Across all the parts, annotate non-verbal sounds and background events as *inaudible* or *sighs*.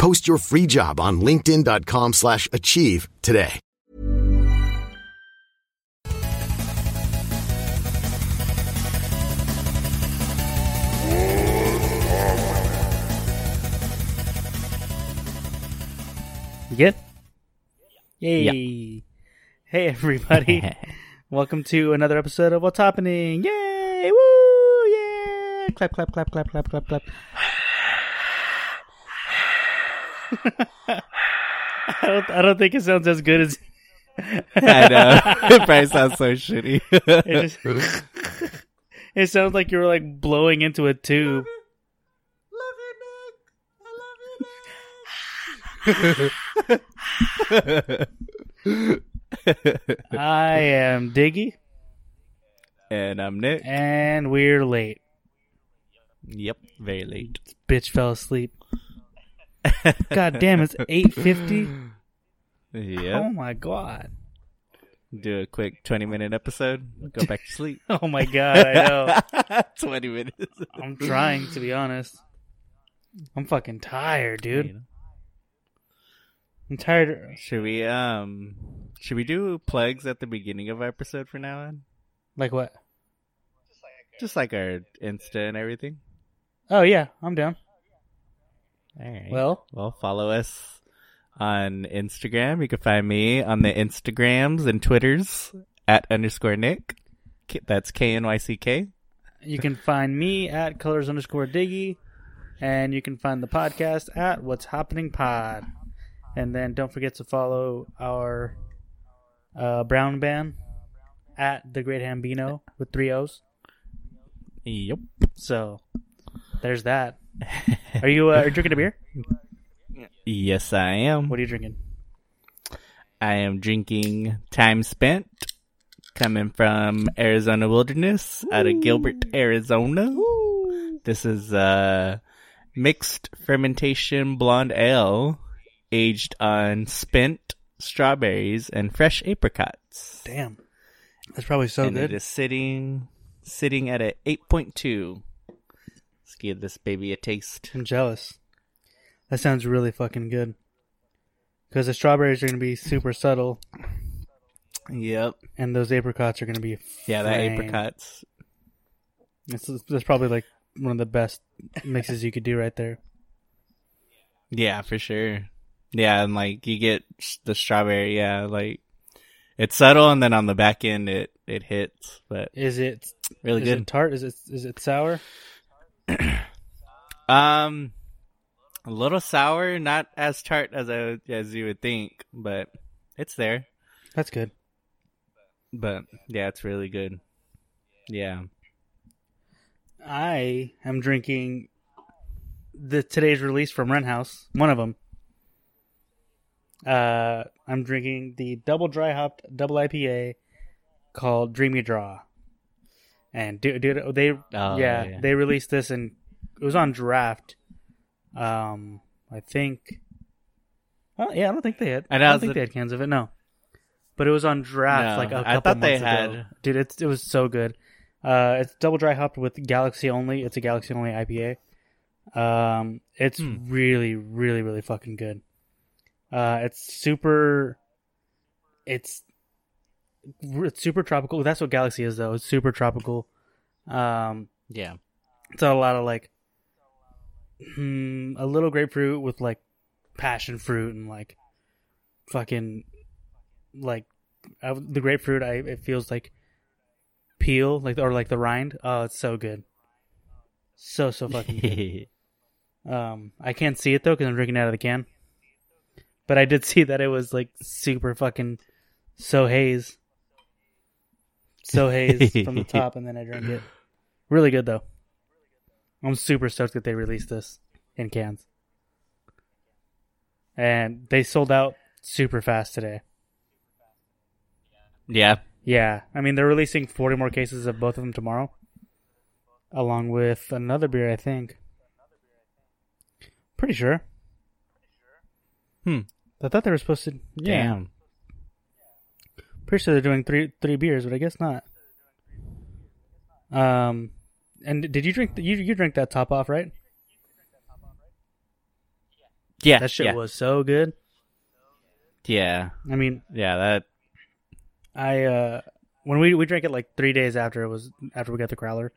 Post your free job on linkedin.com/achieve slash achieve today. You good? Yay! Hey everybody! *laughs* Welcome to another episode of What's Happening! Yay! Woo! Yeah! Clap! Clap! Clap! Clap! Clap! Clap! Clap! I don't. I don't think it sounds as good as. I know. *laughs* it probably sounds so shitty. It, just, it sounds like you were like blowing into a tube. Love it, Nick. I love you next I am Diggy, and I'm Nick. and we're late. Yep, very late. Bitch fell asleep. God damn, it's eight fifty. Yep. Oh my god. Do a quick 20 minute episode. Go back to sleep. *laughs* Oh my god, I know. *laughs* 20 minutes. I'm trying to be honest. I'm fucking tired, dude. I'm tired. Should we um should we do plugs at the beginning of our episode for now on? Like what? Just like our Insta and everything. Oh yeah, I'm down. All right. Well, Well, follow us on Instagram. You can find me on the Instagrams and Twitters at underscore Nick. That's K N Y C K. you can find me at colors underscore diggy, and you can find the podcast at what's happening pod. And then don't forget to follow our uh, brown band at the Great Hambino with three O's. Yep. So there's that. *laughs* Are you uh, are you drinking a beer? *laughs* Yes, I am. What are you drinking? I am drinking Time Spent, coming from Arizona Wilderness out of Gilbert, Arizona. This is a mixed fermentation blonde ale aged on spent strawberries and fresh apricots. Damn, that's probably so and good. it is sitting sitting at a 8.2. Give this baby a taste. I'm jealous. That sounds really fucking good. Because the strawberries are gonna be super subtle, Yep. and those apricots are gonna be Yeah, that apricots. It's, that's probably like one of the best mixes you could do right there. Yeah, for sure. Yeah, and like you get the strawberry, yeah, like it's subtle, and then on the back end it it hits, but Is it really is good. it tart? Is it is it sour? *clears throat* um, a little sour, not as tart as I would- as you would think, but it's there. That's good. But yeah, it's really good. Yeah. I am drinking the today's release from Wren House. One of them. Uh, I'm drinking the double dry hopped double IPA called Dreamy Draw. And dude, dude they Oh, yeah, yeah. they released this and it was on draft. Um, I think. Oh yeah, I don't think they had. I I, don't think they had cans of it. No, but it was on draft No, like a I couple thought they months ago. had- Dude, it's, it was so good. Uh, it's double dry hopped with Galaxy only. It's a Galaxy only IPA. Um, it's Hmm. really, really, really fucking good. Uh, it's super. It's it's super tropical. That's what Galaxy is, though. It's super tropical. Um, Yeah. it's a lot of like hmm, a little grapefruit with like passion fruit and like fucking like I, the grapefruit. I it feels like peel, like or like the rind. Oh, it's so good, so so fucking good. *laughs* Um, I can't see it though because I'm drinking out of the can. But I did *laughs* see that it was like super fucking so haze, so haze from the *laughs* top, and then I drank it. Really good though. I'm super stoked that they released this in cans, and they sold out super fast today. yeah. Yeah, I mean they're releasing 40 more cases of both of them tomorrow, along with another beer. I think. Pretty sure. Hmm. I thought they were supposed to. Yeah, Damn. Pretty sure they're doing three three beers, but I guess not. Um, and did you drink? The, you you drank that top off, right? Yeah. That shit yeah. was so good. Yeah. I mean, Yeah. That. I uh when we we drank it like three days after it was after we got the growler,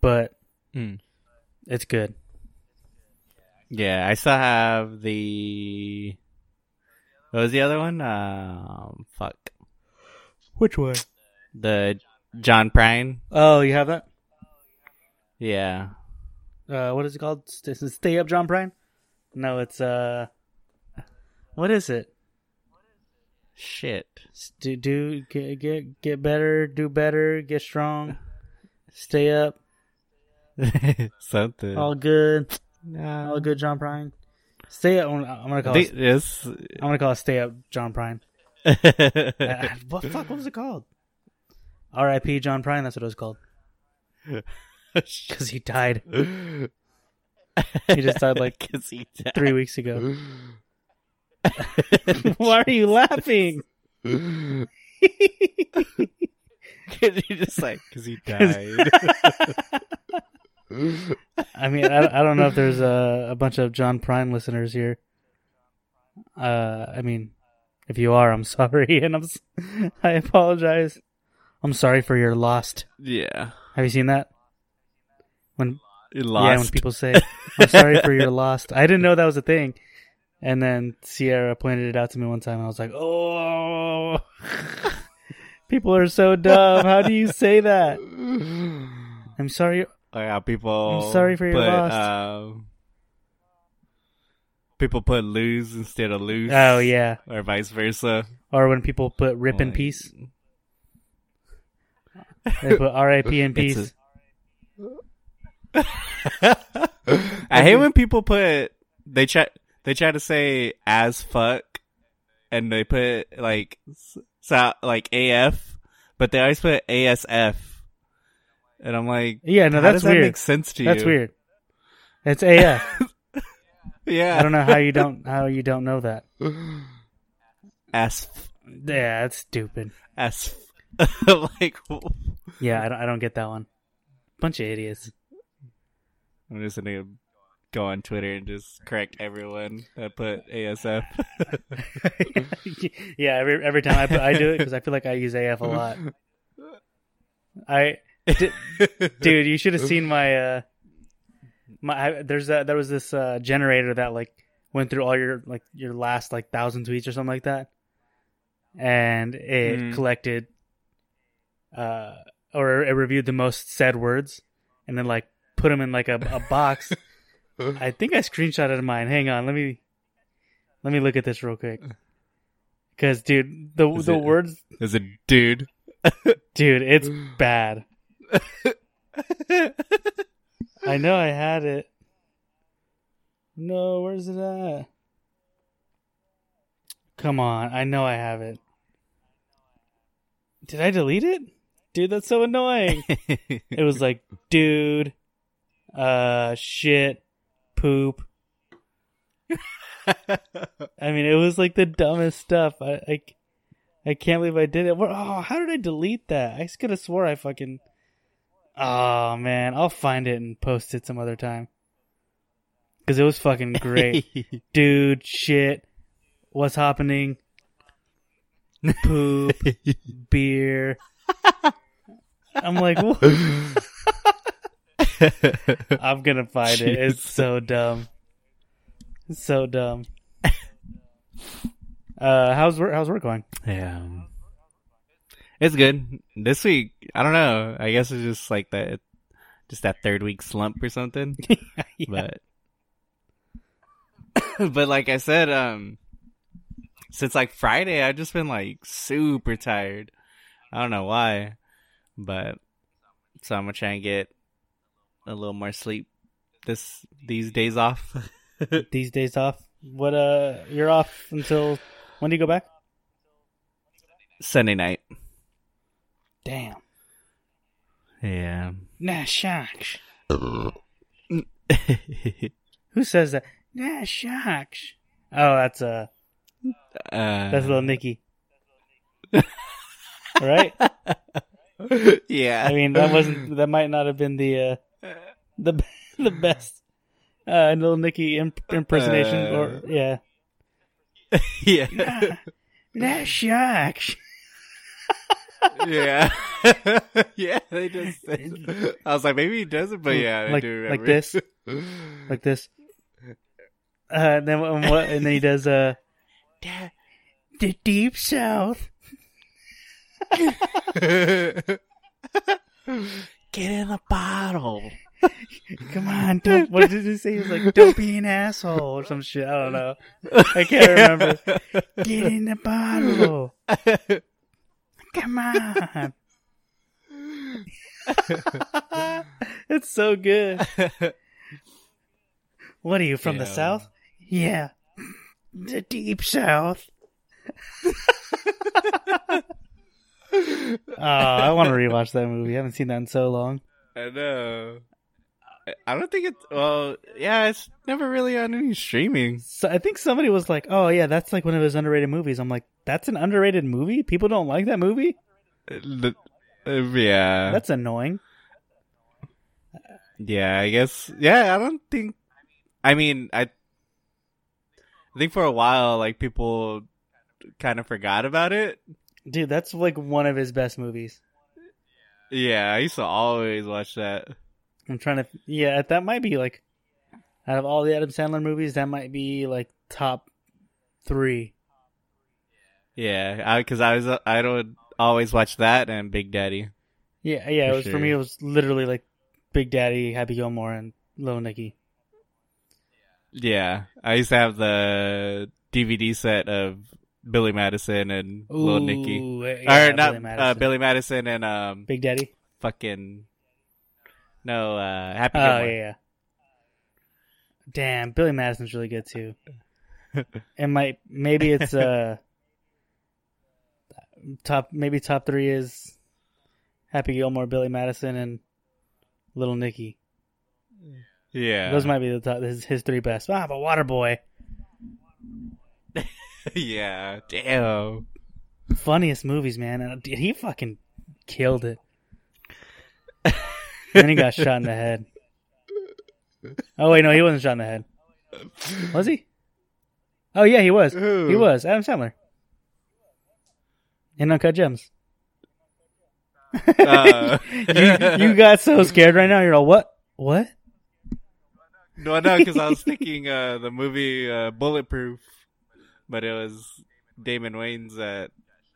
but Hmm. it's good. Yeah. I still have the. What was the other one? Um. Fuck. Which one? The John Prine. Oh, you have that? Yeah. Uh, what is it called? St- Stay up, John Prine? No, it's uh, what is it? Shit. Do do get get get better, do better, get strong, stay up, *laughs* Something. all good, all good, John Prine. Stay up. I'm gonna call it. this. I'm gonna call it Stay up, John Prine. Uh, *laughs* what fuck? What was it called? R.I.P. John Prine. That's what it was called. *laughs* Because he died He just died, like *laughs* he died. three weeks ago. Why are you laughing? Cause you just like because he died. I mean, I, I don't know if there's a, a bunch of John Prine listeners here. Uh, I mean, if you are, I'm *laughs* sorry, and I'm I apologize. I'm sorry for your lost. yeah, Have you seen that? When lost. yeah, when people say, *laughs* "I'm sorry for your lost," I didn't know that was a thing. And then Sierra pointed it out to me one time, and I was like, "Oh, *laughs* people are so dumb. How do you say that?" I'm sorry. oh, yeah, people. I'm sorry for your put, loss. Um, people put lose instead of loose. Oh yeah. or vice versa. Or when people put "rip in Like- peace," they *laughs* put "R.I.P. in It's peace." *laughs* I hate when people put they try they try to say as fuck, and they put like so like AF, but they always put ASF, and I'm like, Yeah, no, that's does that weird. make sense to That's you? That's weird. It's AF. *laughs* Yeah, I don't know how you don't how you don't know that. *sighs* As Yeah, that's stupid. as *laughs* like *laughs* Yeah, I don't I don't get that one. Bunch of idiots. I'm just gonna go on Twitter and just correct everyone that put ASF. *laughs* yeah, every every time I put, I do it because I feel like I use AF a lot. I, d- dude, you should have seen my uh, my. I, there's a, there was this uh, generator that like went through all your like your last like thousand tweets or something like that, and it Mhm. collected, uh, or it reviewed the most said words, and then like put them in like a, a box. *laughs* I think I screenshotted mine. Hang on, let me let me look at this real quick. Cause dude, the Is the it- words, Is a dude. *laughs* dude, it's *gasps* bad. *laughs* I *laughs* know I had it. No, where's it at? Come on, I know I have it. Did I delete it? Dude, that's so annoying. *laughs* it was like, dude, uh, shit, poop. I mean, it was like the dumbest stuff. I, I, I can't believe I did it. What- Oh, how did I delete that? I could have swore I fucking. Oh man, I'll find it and post it some other time. Cause it was fucking great, *laughs* dude. Shit, what's happening? Poop, *laughs* beer. I'm like, what? *laughs* I'm gonna find it. It's so dumb. It's so dumb. Uh, how's work? How's work going? Yeah. It's good. This week, I don't know. I guess it's just like that, just that third week slump or something. *laughs* Yeah. But, *coughs* but like I said, um, since like Friday, I've just been like super tired. I don't know why, but so I'm gonna try and get a little more sleep this these days off. *laughs* These days off. What? Uh, you're off until when do you go back? Sunday night. Damn. Yeah. Nah, shucks. *laughs* Who says that? Nah, shucks. Oh, that's uh, uh, that's a little Nicky. *laughs* right? yeah. I mean, that wasn't. That might not have been the uh, the *laughs* the best uh, little Nicky imp- impersonation. Uh. or yeah. yeah. Nah, shucks. Yeah. *laughs* yeah, they just I was like, maybe he doesn't, but yeah, Like- like this? *laughs* like this. Uh, and then and what? And then he does uh, *laughs* the deep south. Get in the bottle. Come on, don't. What did he say? He was like, "Don't be an asshole" or some shit. I don't know. I can't remember. Get in the bottle. Come on. *laughs* it's so good. What are you from the south? Yeah, the deep south. *laughs* oh, I want to rewatch that movie. I haven't seen that in so long. I know. I- don't think it's well. Yeah, it's never really on any streaming. So I think somebody was like, "Oh yeah, that's like one of his underrated movies." I'm like, "That's an underrated movie? People don't like that movie? The- uh, yeah, That's annoying." yeah. I guess. Yeah, I don't think. I mean, I. I think for a while, like people kind of forgot about it. Dude, that's like one of his best movies. Yeah, I used to always watch that. I'm trying to Yeah, that might be like out of all the Adam Sandler movies, that might be like top 3. Yeah, because I, was I would always watch that and Big Daddy. Yeah, yeah, For it was for me it was literally like Big Daddy, Happy Gilmore and Lil Nicky. Yeah, I used to have the DVD set of Billy Madison and Lil Nicky. Ooh, yeah, or not Billy Madison. Madison. Uh, Billy Madison and um Big Daddy? fucking no uh Happy Oh Gilmore. yeah, yeah. Damn, Billy Madison's really good too. it might maybe it's uh top maybe top three is Happy Gilmore, Billy Madison, and Little Nicky. yeah. Those might be the top his, his three best. Ah, but Waterboy, *laughs* yeah. Damn. funniest movies, man. And he fucking killed it. *laughs* then he got shot in the head. Oh wait, no, he wasn't shot in the head. Was he? Oh yeah, he was. Who? He was Adam Sandler. In Uncut Gems. Uh, *laughs* You, you got so scared right now. You're all what? What? no, no, because I was thinking uh the movie uh, Bulletproof, but it was Damon Wayans that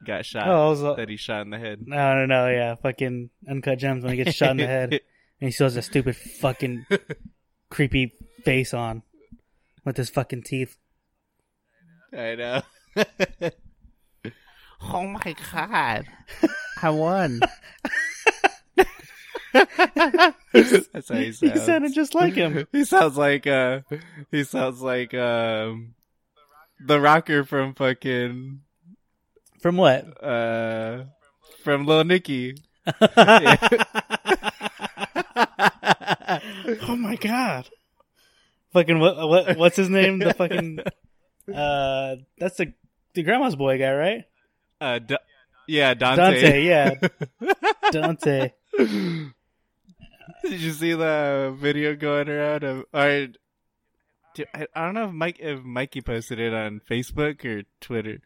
got shot. Oh, I was, uh, that he shot in the head. No, no, no. Yeah, fucking Uncut Gems when he gets shot in the *laughs* head and he still has a stupid fucking *laughs* creepy face on with his fucking teeth. I know. *laughs* oh my god. I won. That's how he He sounded just like him. He sounds like uh he sounds like um the rocker from fucking From what? uh from Lil Nicky. *laughs* oh my god! Fucking what? What? What's his name? The fucking uh, that's the the grandma's boy guy, right? Uh D- yeah, Dante. Dante, yeah. *laughs* Dante. Did you see the video going around of or Dude, I, I don't know if Mike if Mikey posted it on Facebook or Twitter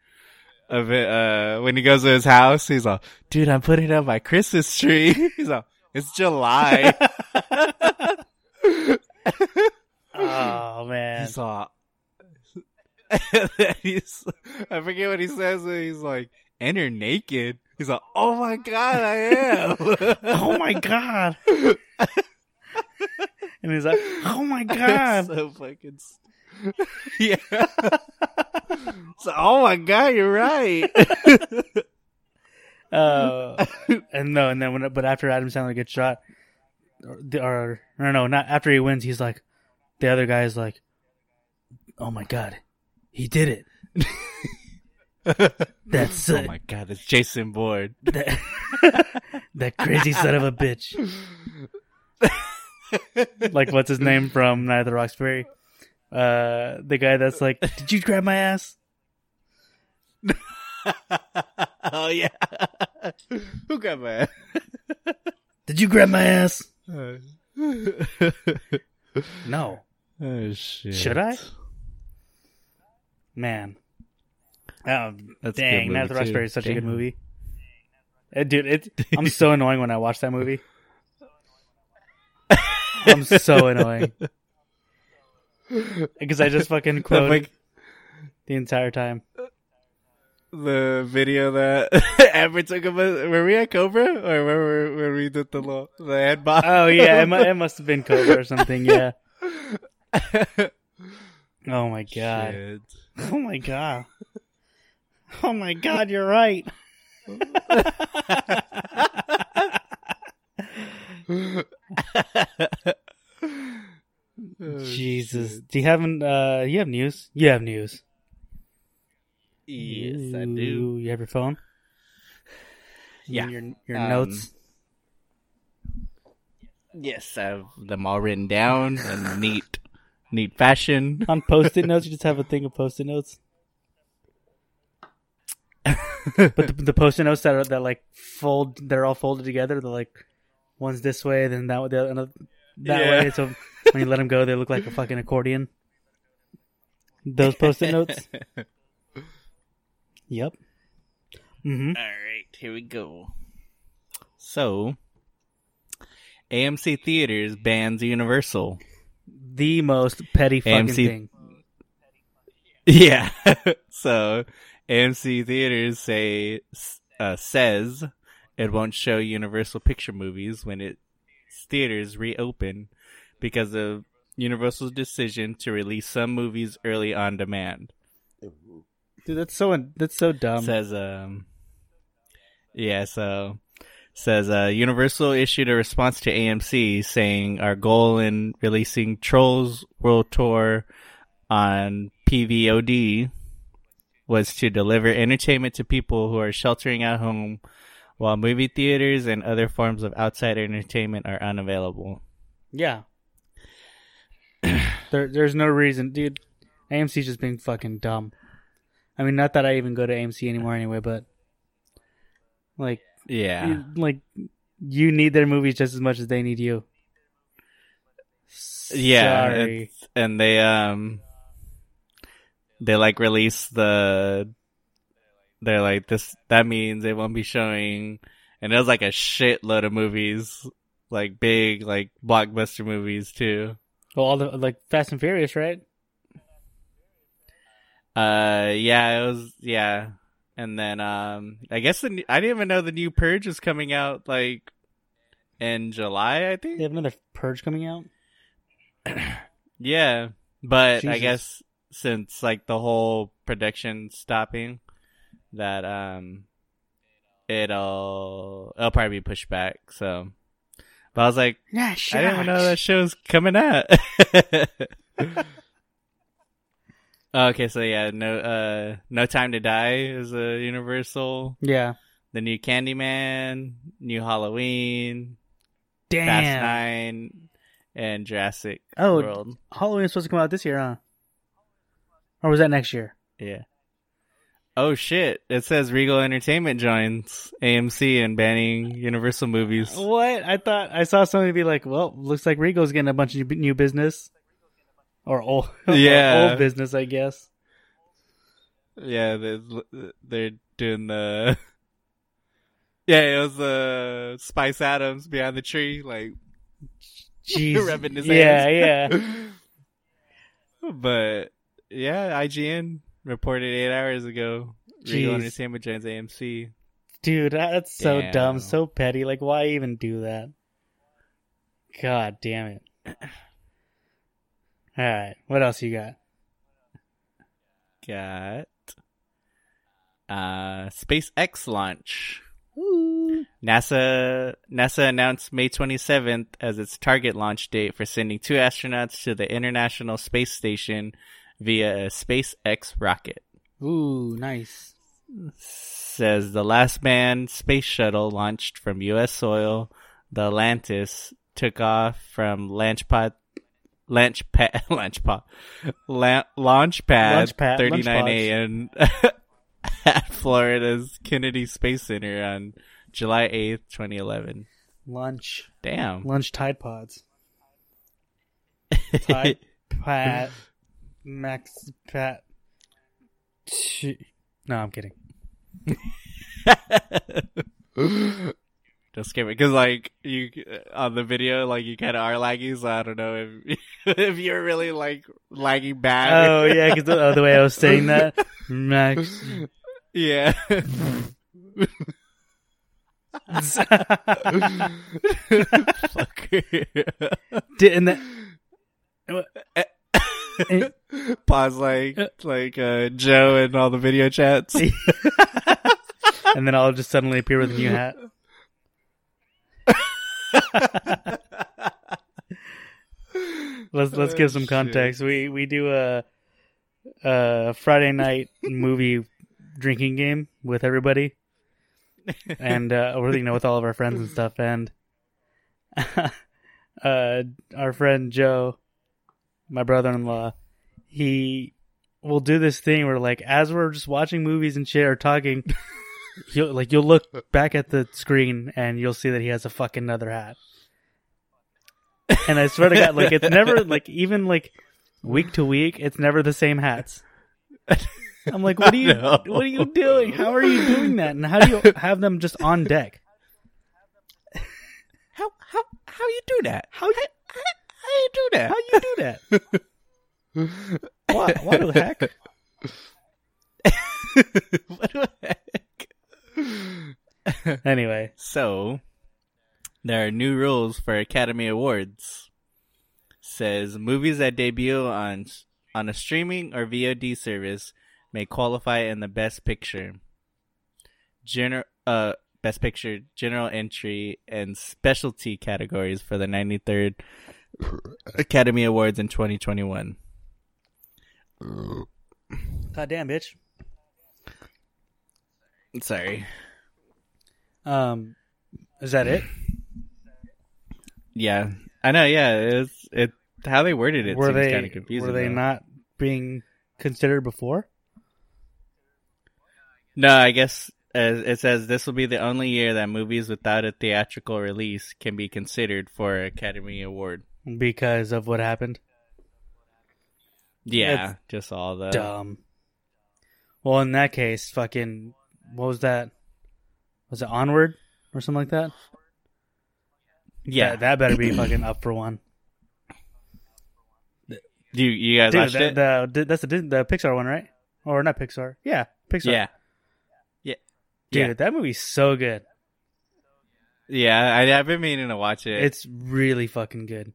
of it uh when he goes to his house he's like, dude I'm putting up my Christmas tree *laughs* he's all it's July *laughs* *laughs* Oh man, he's then he's, I forget what he says. He's like, enter naked. He's like, oh my god, I am. oh my god. and he's like, oh my god. so fucking. *laughs* yeah. so, oh my god, you're right. *laughs* Uh, and no, and then when, but after Adam Sandler gets shot, or, the- or no, no, not after he wins, he's like, the other guy is like, oh my god, he did it. *laughs* That's oh my god, it's Jason Bourne. that, that crazy son of a bitch. like what's his name from Night of the Roxbury? Uh, the guy that's like, "Did you grab my ass?" *laughs* oh yeah. *laughs* Who grabbed my? ass? Did you grab my ass? *laughs* no. oh shit. Should I? Man. Oh, That's dang! good Night the movie, Roxbury is such a good movie. Uh, dude, it, I'm so annoying when I watch that movie. I'm so annoying because I just fucking *laughs* quote like the entire time. the video that *laughs* Amber took of us. Were we at Cobra or where were where we did the lo- the head bob? Oh yeah, it, mu- it *laughs* must have been Cobra or something. Yeah. Oh my god. Shit. Oh my god. Oh my god, you're right. Oh, Jesus. shit. Do you have an, uh you have news? You have news. Yes, I do. You have your phone? Yeah. Your your Um, notes. Yes, I have them all written down in neat, neat fashion. *laughs* On post-it notes, you just have a thing of post-it notes. *laughs* but the, the post-it notes that are that like fold, they're all folded together. They're like one's this way, then that way, the another that Yeah. way. So when you let them go, they look like a fucking accordion. Those post-it notes. *laughs* Yep. Mm-hmm. All right, here we go. So, AMC Theaters bans Universal. The most petty fucking AMC thing. Yeah. *laughs* so, AMC Theaters say uh, says it won't show Universal Picture movies when its theaters reopen because of Universal's decision to release some movies early on demand. Dude, that's so that's so dumb. says um yeah so says uh universal issued a response to amc saying our goal in releasing trolls world tour on pvod was to deliver entertainment to people who are sheltering at home while movie theaters and other forms of outside entertainment are unavailable Yeah. *clears throat* there, there's no reason, dude. AMC's just being fucking dumb. I mean, not that I even go to AMC anymore anyway, but like, yeah you, like you need their movies just as much as they need you. Yeah, and they um they like release the they're like this that means it won't be showing and there's like a shitload of movies like big like blockbuster movies too. Well, all the like Fast and Furious, right? Uh yeah, it was yeah. And then um I guess the I didn't even know the new Purge was coming out like in July, I think. They have another Purge coming out. *clears throat* Yeah, but I guess since like the whole production stopping, that um, it'll it'll probably be pushed back. So, but I was like, Nah, I didn't even know that show's coming out. *laughs* okay, so yeah, no, uh, no time to die is a Universal. Yeah. The new Candyman, new Halloween, Damn. Fast Nine, and Jurassic Oh, World. Halloween's supposed to come out this year, huh? Or was that next year? Yeah. Oh shit! It says Regal Entertainment joins AMC and banning Universal movies. What? I thought I saw somebody be like, "Well, looks like Regal's getting a bunch of new- business, or old, *laughs* or Yeah. old business, I guess." Yeah, they're, they're doing the. *laughs* Yeah, it was uh, Spice Adams behind the tree, like *laughs* Jeez. rubbing his yeah, hands. yeah. but yeah, IGN reported eight hours ago. Regal Jeez. Entertainment joins AMC. Dude, that's so Damn. dumb, so petty. Like, why even do that? God damn it. All right, what else you got? Got uh SpaceX launch. NASA NASA announced May 27th as its target launch date for sending two astronauts to the International Space Station via a SpaceX rocket. Ooh, nice. Says the last manned space shuttle launched from U.S. soil, the Atlantis, took off from Launchpad, Launchpad, *laughs* Launchpad, La- Launchpad, Launchpad, 39A in *laughs* at Florida's Kennedy Space Center on July 8th, 2011. Lunch, Damn. lunch Tide Pods. *laughs* Tide Pat, Max Pat. No, I'm kidding. *laughs* Just kidding, cause like you uh, on the video, like you kind of are laggy. So I don't know if *laughs* if you're really like lagging bad. Oh yeah, because the, other way I was saying that, Max. yeah. *laughs* Fucker. Did, and eh, *laughs* Pause like like uh, Joe and all the video chats. *laughs* and then I'll just suddenly appear with a new hat. *laughs* let's let's give some Oh, context. We we do a a Friday night movie drinking game with everybody, and uh, or you know with all of our friends and stuff. And uh, our friend Joe, my brother-in-law, he will do this thing where like as we're just watching movies and shit or talking. *laughs* You'll like you'll look back at the screen and you'll see that he has a fucking other hat. And I swear to God, like it's never like even like week to week, it's never the same hats. *laughs* I'm like, what are you No. what are you doing? How are you doing that? And how do you *laughs* have them just on deck? How how how you do that? How you, How you do that? how you do that? Why the heck? *laughs* what the heck? Anyway, So, there are new rules for Academy Awards. Says movies that debut on on a streaming or VOD service may qualify in the Best Picture, general uh Best Picture, general entry, and specialty categories for the 93rd Academy Awards in 2021. goddamn bitch. Sorry. Um, is that it? Yeah, I know. Yeah, it's it. How they worded it were seems they kind of confusing. were they though. not being considered before? No, I guess uh, it says this will be the only year that movies without a theatrical release can be considered for an Academy Award. Because of what happened. Yeah, just all the dumb. Well, in that case, fucking, what was that? Was it Onward or something like that? yeah. that, that better be fucking up for one. you you guys Dude, watched that, it? the, that's the the Pixar one, right? Or not Pixar? Yeah, Pixar. yeah, yeah, dude, yeah. that movie's so good. yeah. I, I've been meaning to watch it. It's really fucking good.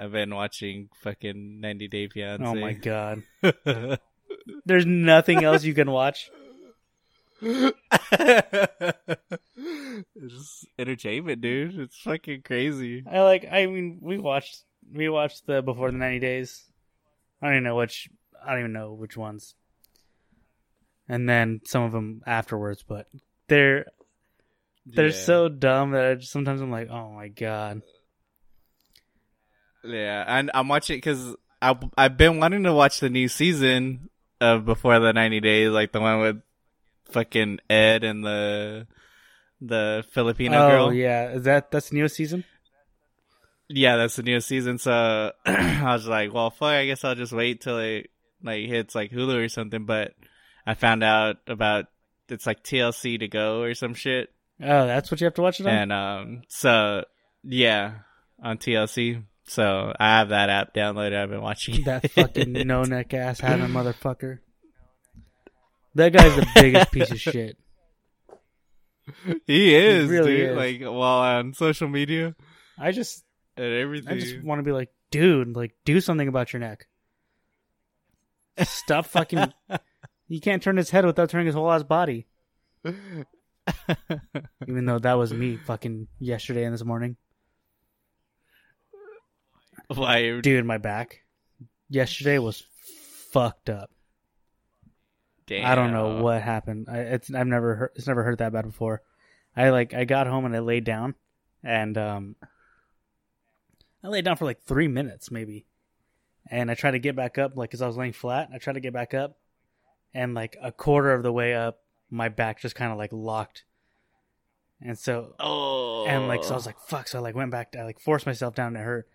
I've been watching fucking 90 Day Fiance. Oh my god, *laughs* there's nothing else you can watch. it's just entertainment, dude. It's fucking crazy. I like. I mean, we watched we watched the before the ninety days. I don't even know which. I don't even know which ones. And then some of them afterwards, but they're they're Yeah. so dumb that I just, sometimes I'm like, oh my god. Yeah, and I'm watching because I I've been wanting to watch the new season of Before the 90 Days, like the one with fucking Ed and the the Filipino oh girl. yeah, is that that's the newest season? Yeah, that's the new season. So *clears throat* I was like, well, fuck, I guess I'll just wait till it like hits like Hulu or something. But I found out about it's like TLC to go or some shit, Oh, that's what you have to watch it on. and um, so yeah, on TLC. So I have that app downloaded. I've been watching *laughs* That fucking no neck ass having motherfucker. That guy's the biggest piece of *laughs* shit. He is, really dude. is. Like while on social media I just and everything. I just want to be like, dude, like do something about your neck. Stop fucking. *laughs* You can't turn his head without turning his whole ass body. Even though that was me fucking yesterday and this morning. *laughs* Why, Dude, my back yesterday was fucked up. I don't know what happened. I, it's I've never heard it's never hurt that bad before. I like I got home and I laid down and um I laid down for like 3 minutes maybe. And I tried to get back up like cuz I was laying flat. I tried to get back up and like a quarter of the way up my back just kind of like locked. And so Oh, and like so I was like fuck so I like went back I like forced myself down to hurt.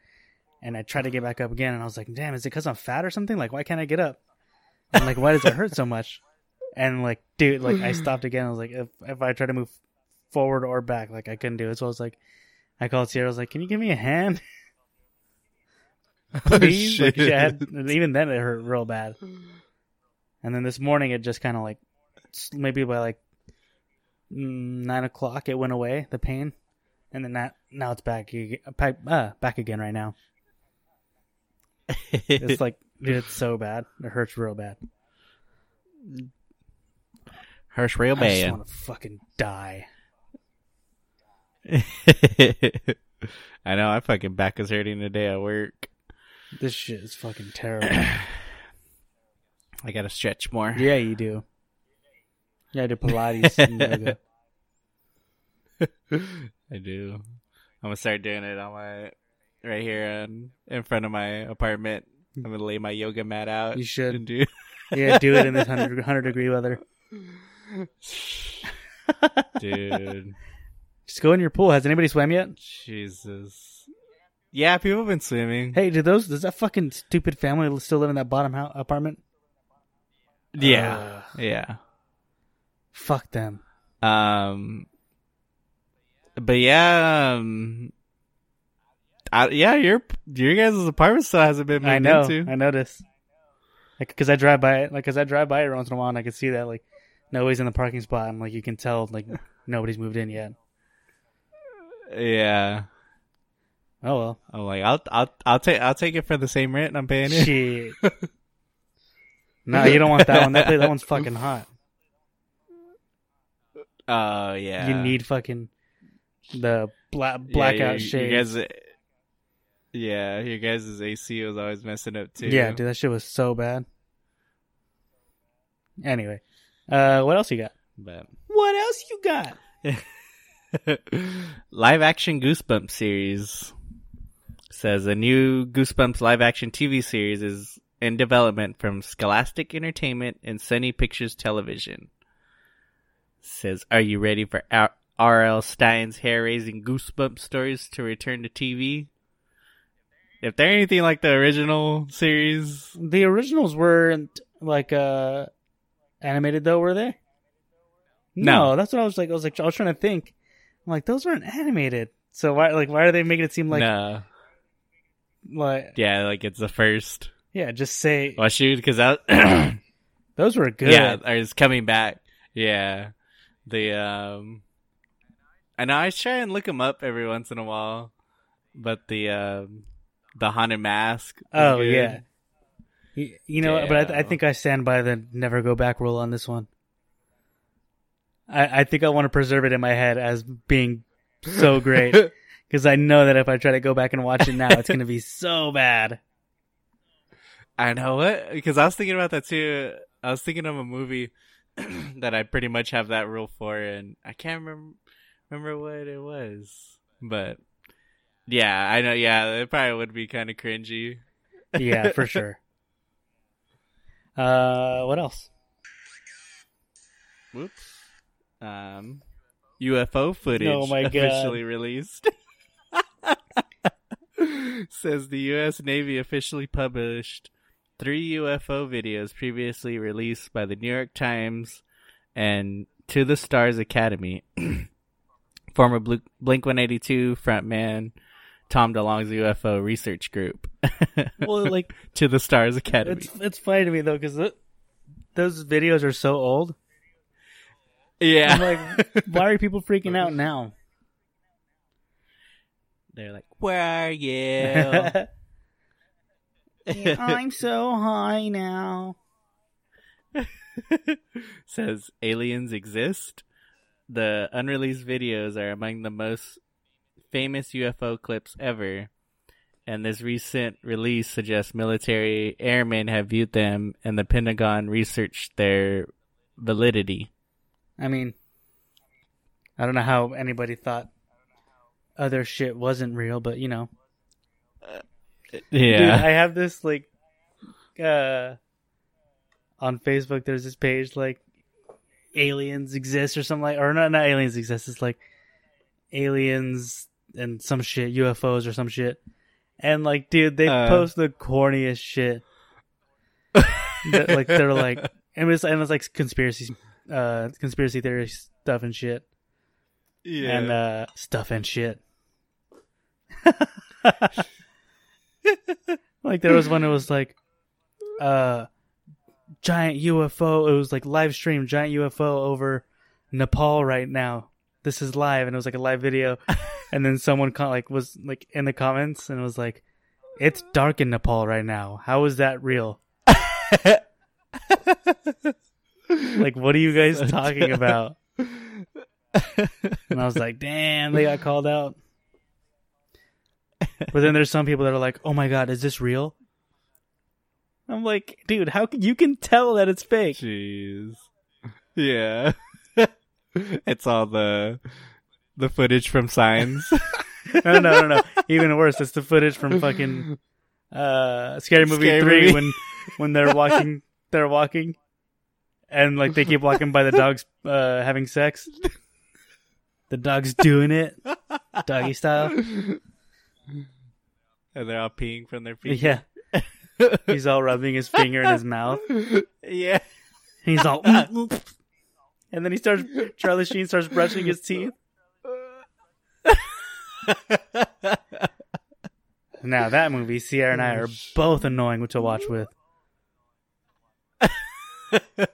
And I tried to get back up again and I was like damn is it cuz I'm fat or something? Like why can't I get up? I'm like why does it hurt so much? And like dude like I stopped again. I was like if if I try to move forward or back like I couldn't do it. So I was like I called Sierra I was like can you give me a hand? *laughs* Please? Like, had, and even then it hurt real bad. And then this morning it just kind of like maybe by like mm, nine o'clock it went away the pain, and then that now it's back back uh, back again right now. It's like dude, it's so bad. It hurts real bad. Hirsch real bad. I just want to fucking die. *laughs* I know. I fucking back is hurting today at work. This shit is fucking *clears throat* terrible. I gotta stretch more. yeah, you do. Yeah, I do Pilates and *laughs* yoga. I do. I'm gonna start doing it on my right here on, in front of my apartment. I'm gonna lay my yoga mat out. You should. do. *laughs* Yeah, do it in this 100, 100 *laughs* degree weather. Dude, Just go in your pool. Has anybody swam yet? Jesus. Yeah, people have been swimming. Hey, do those does that fucking stupid family still live in that bottom house, apartment? yeah, yeah. Fuck them. Um, but yeah, um, I, yeah, your your guys' apartment still hasn't been moved I know. into. I noticed. Like, cause I drive by it, like, cause I drive by it once in a while, and I can see that, like, nobody's in the parking spot, and like, you can tell, like, *laughs* nobody's moved in yet. Yeah, Oh well. I'm like, I'll I'll I'll take I'll take it for the same rent I'm paying it. Shit. *laughs* no, you don't want that one. That that one's fucking hot. Oh yeah, You need fucking the black Yeah, blackout your- shades. Guys, yeah, your guys' AC was always messing up too. Yeah, dude, that shit was so bad. Anyway, uh, what else you got? But What else you got? *laughs* live action Goosebumps series says a new Goosebumps live action TV series is in development from Scholastic Entertainment and Sony Pictures Television. Says, are you ready for R- R.L. Stine's hair-raising Goosebumps stories to return to TV? If they're anything like the original series, The originals weren't like uh animated though, were they? No. that's what I was like. I was like, I was trying to think. I'm like, those aren't animated. So why, like, why are they making it seem like, no, like, yeah, like it's the first. yeah, just say Well, shoot, because that *clears throat* those were good. Yeah, or it's coming back. Yeah, the um, I know I try and look them up every once in a while, but the um, the haunted mask. Oh yeah. You, you know, but I, I think I stand by the never go back rule on this one. I, I think I want to preserve it in my head as being so *laughs* great because I know that if I try to go back and watch it now, it's going to be so bad. I know it because I was thinking about that too. I was thinking of a movie *clears throat* that I pretty much have that rule for, and I can't remember remember what it was, but yeah, I know. Yeah, it probably would be kind of cringy. Yeah, for *laughs* sure. Uh, what else? Whoops. Um, UFO footage Oh my God. officially released. *laughs* Says the U.S. Navy officially published three UFO videos previously released by the New York Times and To the Stars Academy. *clears throat* Former Blink 182 frontman Tom DeLonge's UFO research group. *laughs* Well, like to the Stars Academy. it's it's funny to me though because those videos are so old. yeah. I'm like, why are people freaking out *laughs* now? They're like, "Where are you?" *laughs* I'm so high now. Says aliens exist. The unreleased videos are among the most famous UFO clips ever, and this recent release suggests military airmen have viewed them, and the Pentagon researched their validity. I mean, I don't know how anybody thought other shit wasn't real, but you know, Yeah, Dude, I have this like uh on Facebook there's this page like aliens exist or something like or not not aliens exist, it's like aliens and some shit, UFOs or some shit. And like dude, they Uh. post the corniest shit. that, like they're *laughs* like and it's and it's like conspiracy uh conspiracy theory stuff and shit. yeah. And uh stuff and shit. *laughs* like there was one that was like uh giant UFO it was like live stream giant UFO over Nepal right now. This is live and it was like a live video and then someone con- like was like in the comments and was like it's dark in Nepal right now. How is that real? *laughs* like what are you guys talking about? And I was like, damn, they got called out. But then there's some people that are like, oh my god, is this real? I'm like, dude, how can you can tell that it's fake? Jeez. Yeah. *laughs* it's all the the footage from signs. *laughs* No, no, no, no. Even worse, it's the footage from fucking uh Scary Movie Scary three Movie. when when they're walking they're walking and like they keep walking by the dogs uh having sex. The dog's doing it. Doggy style. and they're all peeing from their feet. Yeah. He's all rubbing his finger in his mouth. Yeah. He's all, *laughs* and then he starts. Charlie Sheen starts brushing his teeth. Now that movie, Sierra and I oh, are both annoying to watch with.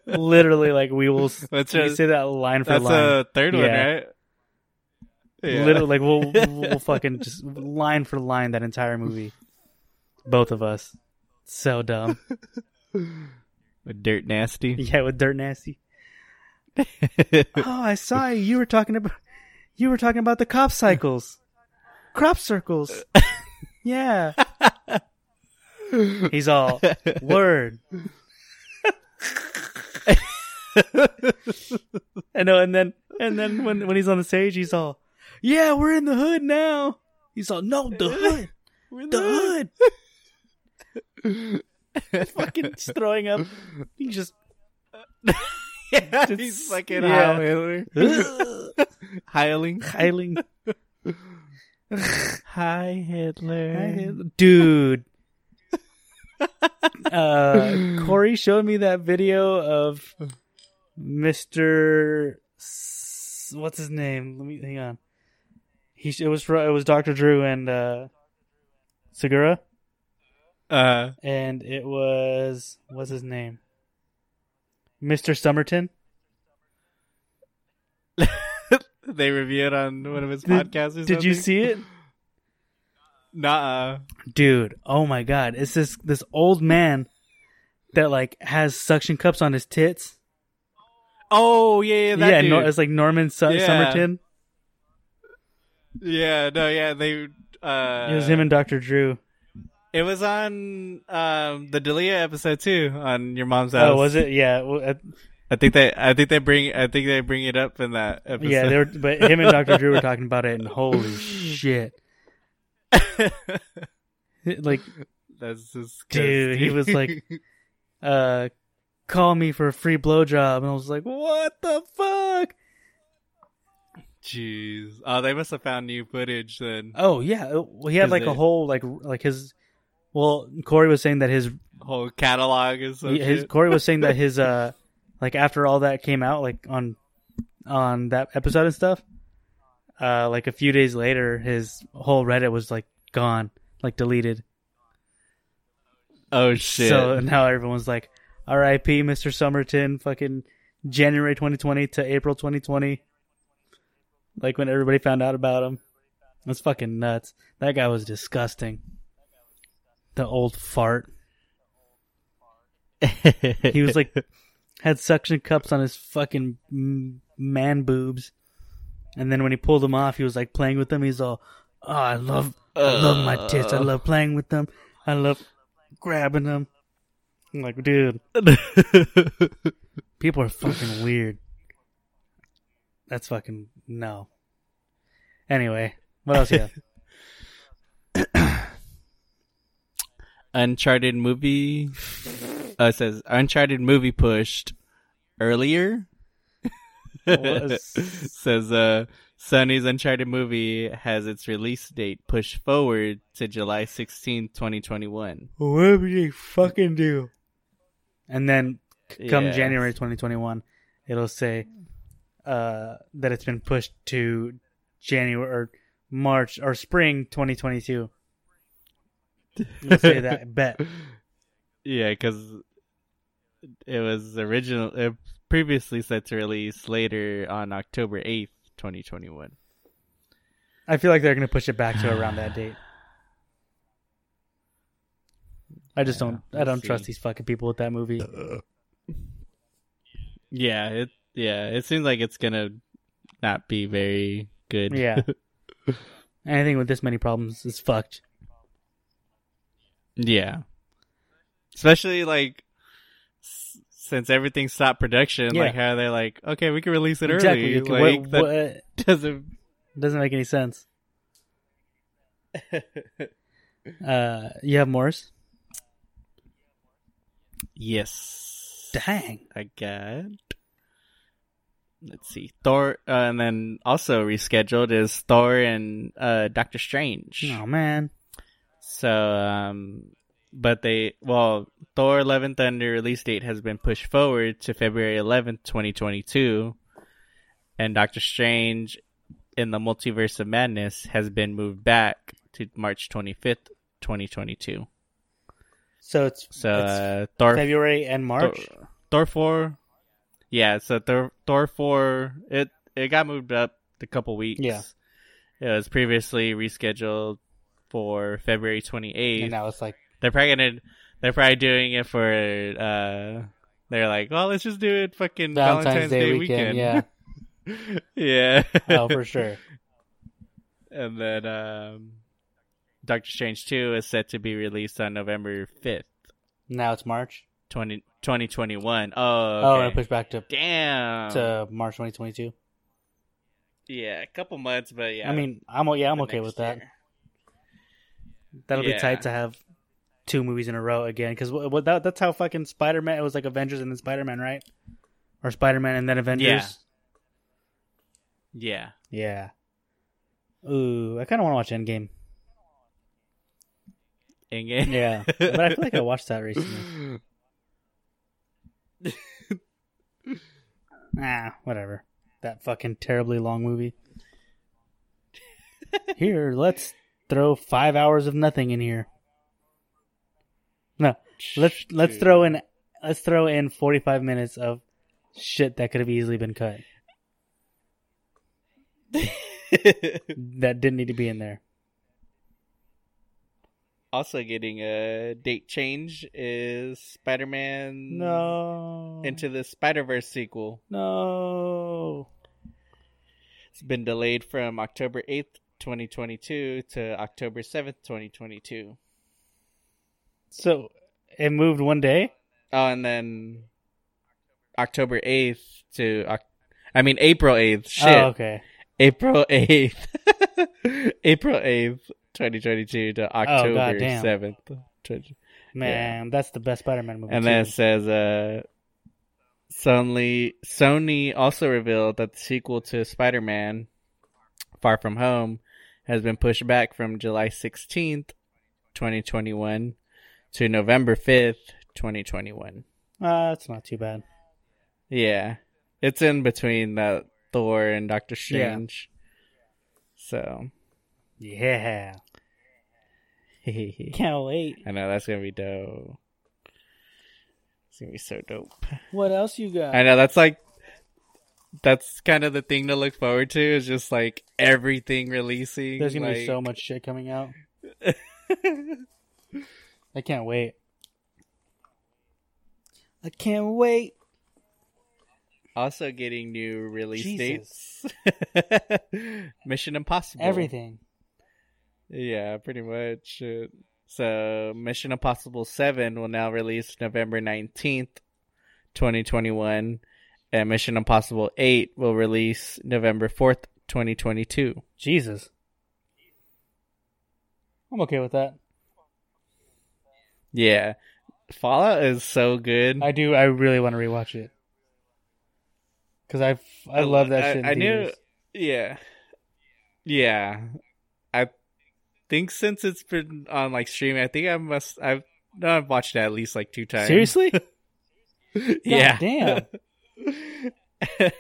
Literally, like we will *laughs* That's we a- say that line for That's line. a third one, Yeah. right? Yeah. Literally, like we'll *laughs* we'll fucking just line for line that entire movie. Both of us, so dumb. *laughs* With Dirt Nasty. Yeah, with Dirt Nasty. oh, I saw you. You were talking about you were talking about the cop cycles, crop circles. *laughs* Yeah. He's all word. *laughs* I know, uh, and then and then when when he's on the stage, he's all, "Yeah, we're in the hood now." He's all, "No, the hood, *laughs* the hood." Fucking just throwing up. He just yeah, Just- he's fucking yeah. Heil Hitler. *laughs* Heiling. Heiling. Hi Hitler. Dude. *laughs* uh, Corey showed me that video of Mr. S- what's his name? Let me hang on. He it was for, it was Dr. Drew and uh, Segura, Uh, and it was what's his name? Mr. Somerton. *laughs* they reviewed on one of his Did- podcasts. Did you see it? *laughs* Nuh-uh. dude oh my god it's this this old man that like has suction cups on his tits Oh yeah, yeah, that yeah dude. Nor- it's like norman Su- Yeah. somerton yeah, no, yeah, they. Uh, it was him and dr drew It was on um the Delia episode too on your mom's house. oh was it yeah well, I think they. I think they bring. I think they bring it up in that episode. yeah they were but him and dr drew were *laughs* talking about it and holy shit *laughs* like That's just Dude, he was like- *laughs* uh call me for a free blowjob and i was like what the fuck Jeez. Oh, they must have found new footage then. oh yeah well, he had like a whole like like his well corey was saying that his Whole catalog is so his shit. Corey was saying that his uh like after all that came out like on on that episode and stuff uh like a few days later his whole Reddit was like gone, like deleted. Oh shit! So now everyone's like, "R.I.P. Mr. Somerton." Fucking January 2020 to April 2020. Like when everybody found out about him. That's fucking nuts. That guy was disgusting. The old fart. *laughs* He was like had suction cups on his fucking man boobs, and then when he pulled them off, he was like playing with them. He's all, "Oh, I love, I love my tits. I uh. love playing with them. I love grabbing them." I'm like, dude, *laughs* people are fucking weird. That's fucking no. Anyway, what else you have? *laughs* *clears throat* Uncharted movie. *laughs* Uh, it says Uncharted movie pushed earlier. *laughs* Says uh, Sony's Uncharted movie has its release date pushed forward to July 16, 2021. What would you fucking do? And then c- come Yeah. January 2021, it'll say uh, that it's been pushed to January or March or spring 2022. It'll say that. Bet. *laughs* Yeah, because it was original. It previously set to release later on October 8th, 2021. I feel like they're going to push it back to around that date. *sighs* I just Yeah, don't. I don't trust these fucking people with that movie. Yeah, it yeah, it seems like it's gonna not be very good. Yeah. *laughs* Anything with this many problems is fucked. yeah. Especially like since everything stopped production, Yeah. like how they're like, okay, we can release it Exactly. early. Like, Like what- that what- *laughs* doesn't. doesn't make any sense. *laughs* Uh, you have Morris? yes. Dang. I got. Let's see, Thor, uh, and then also rescheduled is Thor and uh, Doctor Strange. Oh man. So, um, but they, well, Thor Love and Thunder release date has been pushed forward to February 11th, 2022. And Doctor Strange in the Multiverse of Madness has been moved back to March 25th, 2022. So it's So, it's uh, Thor, February and March. Thor, Thor 4, yeah, so Thor, Thor 4, it, it got moved up a couple weeks. Yeah. It was previously rescheduled for February 28th. and now it's like They're probably gonna. They're probably doing it for. uh They're like, well, let's just do it fucking Valentine's, Day, weekend. Yeah. *laughs* yeah. Oh, for sure. *laughs* And then um Doctor Strange Two is set to be released on November fifth, Now it's March. 20, 2021. Oh, Oh, okay. and it pushed back to Damn. to March 2022. yeah, a couple months, but yeah. I mean, I'm yeah, I'm okay with that. year. That'll be tight to have two movies in a row again because what, what that, that's how fucking Spider Man. It was like Avengers and then Spider Man, right? Or Spider Man and then Avengers. Yeah. Yeah. Ooh, I kind of want to watch Endgame. Endgame. Yeah, but I feel like I watched that recently. *laughs* Ah, whatever. That fucking terribly long movie. Here, let's throw five hours of nothing in here. No, let's let's throw in let's throw in forty five minutes of shit that could have easily been cut *laughs* that didn't need to be in there. also getting a date change is Spider-Man No, into the Spider-Verse sequel. no. It's been delayed from October 8th, 2022 to October 7th, 2022. So it moved one day. Oh, and then October 8th to I mean April 8th. Shit. Oh, okay. April 8th. *laughs* April 8th, 2022 to October 7th. 20 Man, that's the best Spider-Man movie. And then it says, uh, Sony, Sony also revealed that the sequel to Spider-Man Far From Home has been pushed back from July 16th, 2021 to November 5th, 2021. Uh, that's not too bad. Yeah. It's in between the Thor and Doctor Strange. So, Yeah. *laughs* Can't wait. I know that's gonna be dope. It's gonna be so dope. What else you got? I know that's like that's kind of the thing to look forward to is just like everything releasing. There's gonna be so much shit coming out. *laughs* I can't wait. I can't wait. Also getting new release Jesus. dates. *laughs* Mission Impossible. Everything. Yeah, pretty much. So Mission Impossible 7 will now release November 19th, 2021. And Mission Impossible 8 will release November 4th, 2022. Jesus. I'm okay with that. Yeah. Fallout is so good. I do. I really want to rewatch it because I I love that I, shit. I knew. Yeah. Yeah. I think since it's been on like streaming, I think I must. I've no, I've watched it at least like two times. Seriously? *laughs* yeah. damn. *laughs*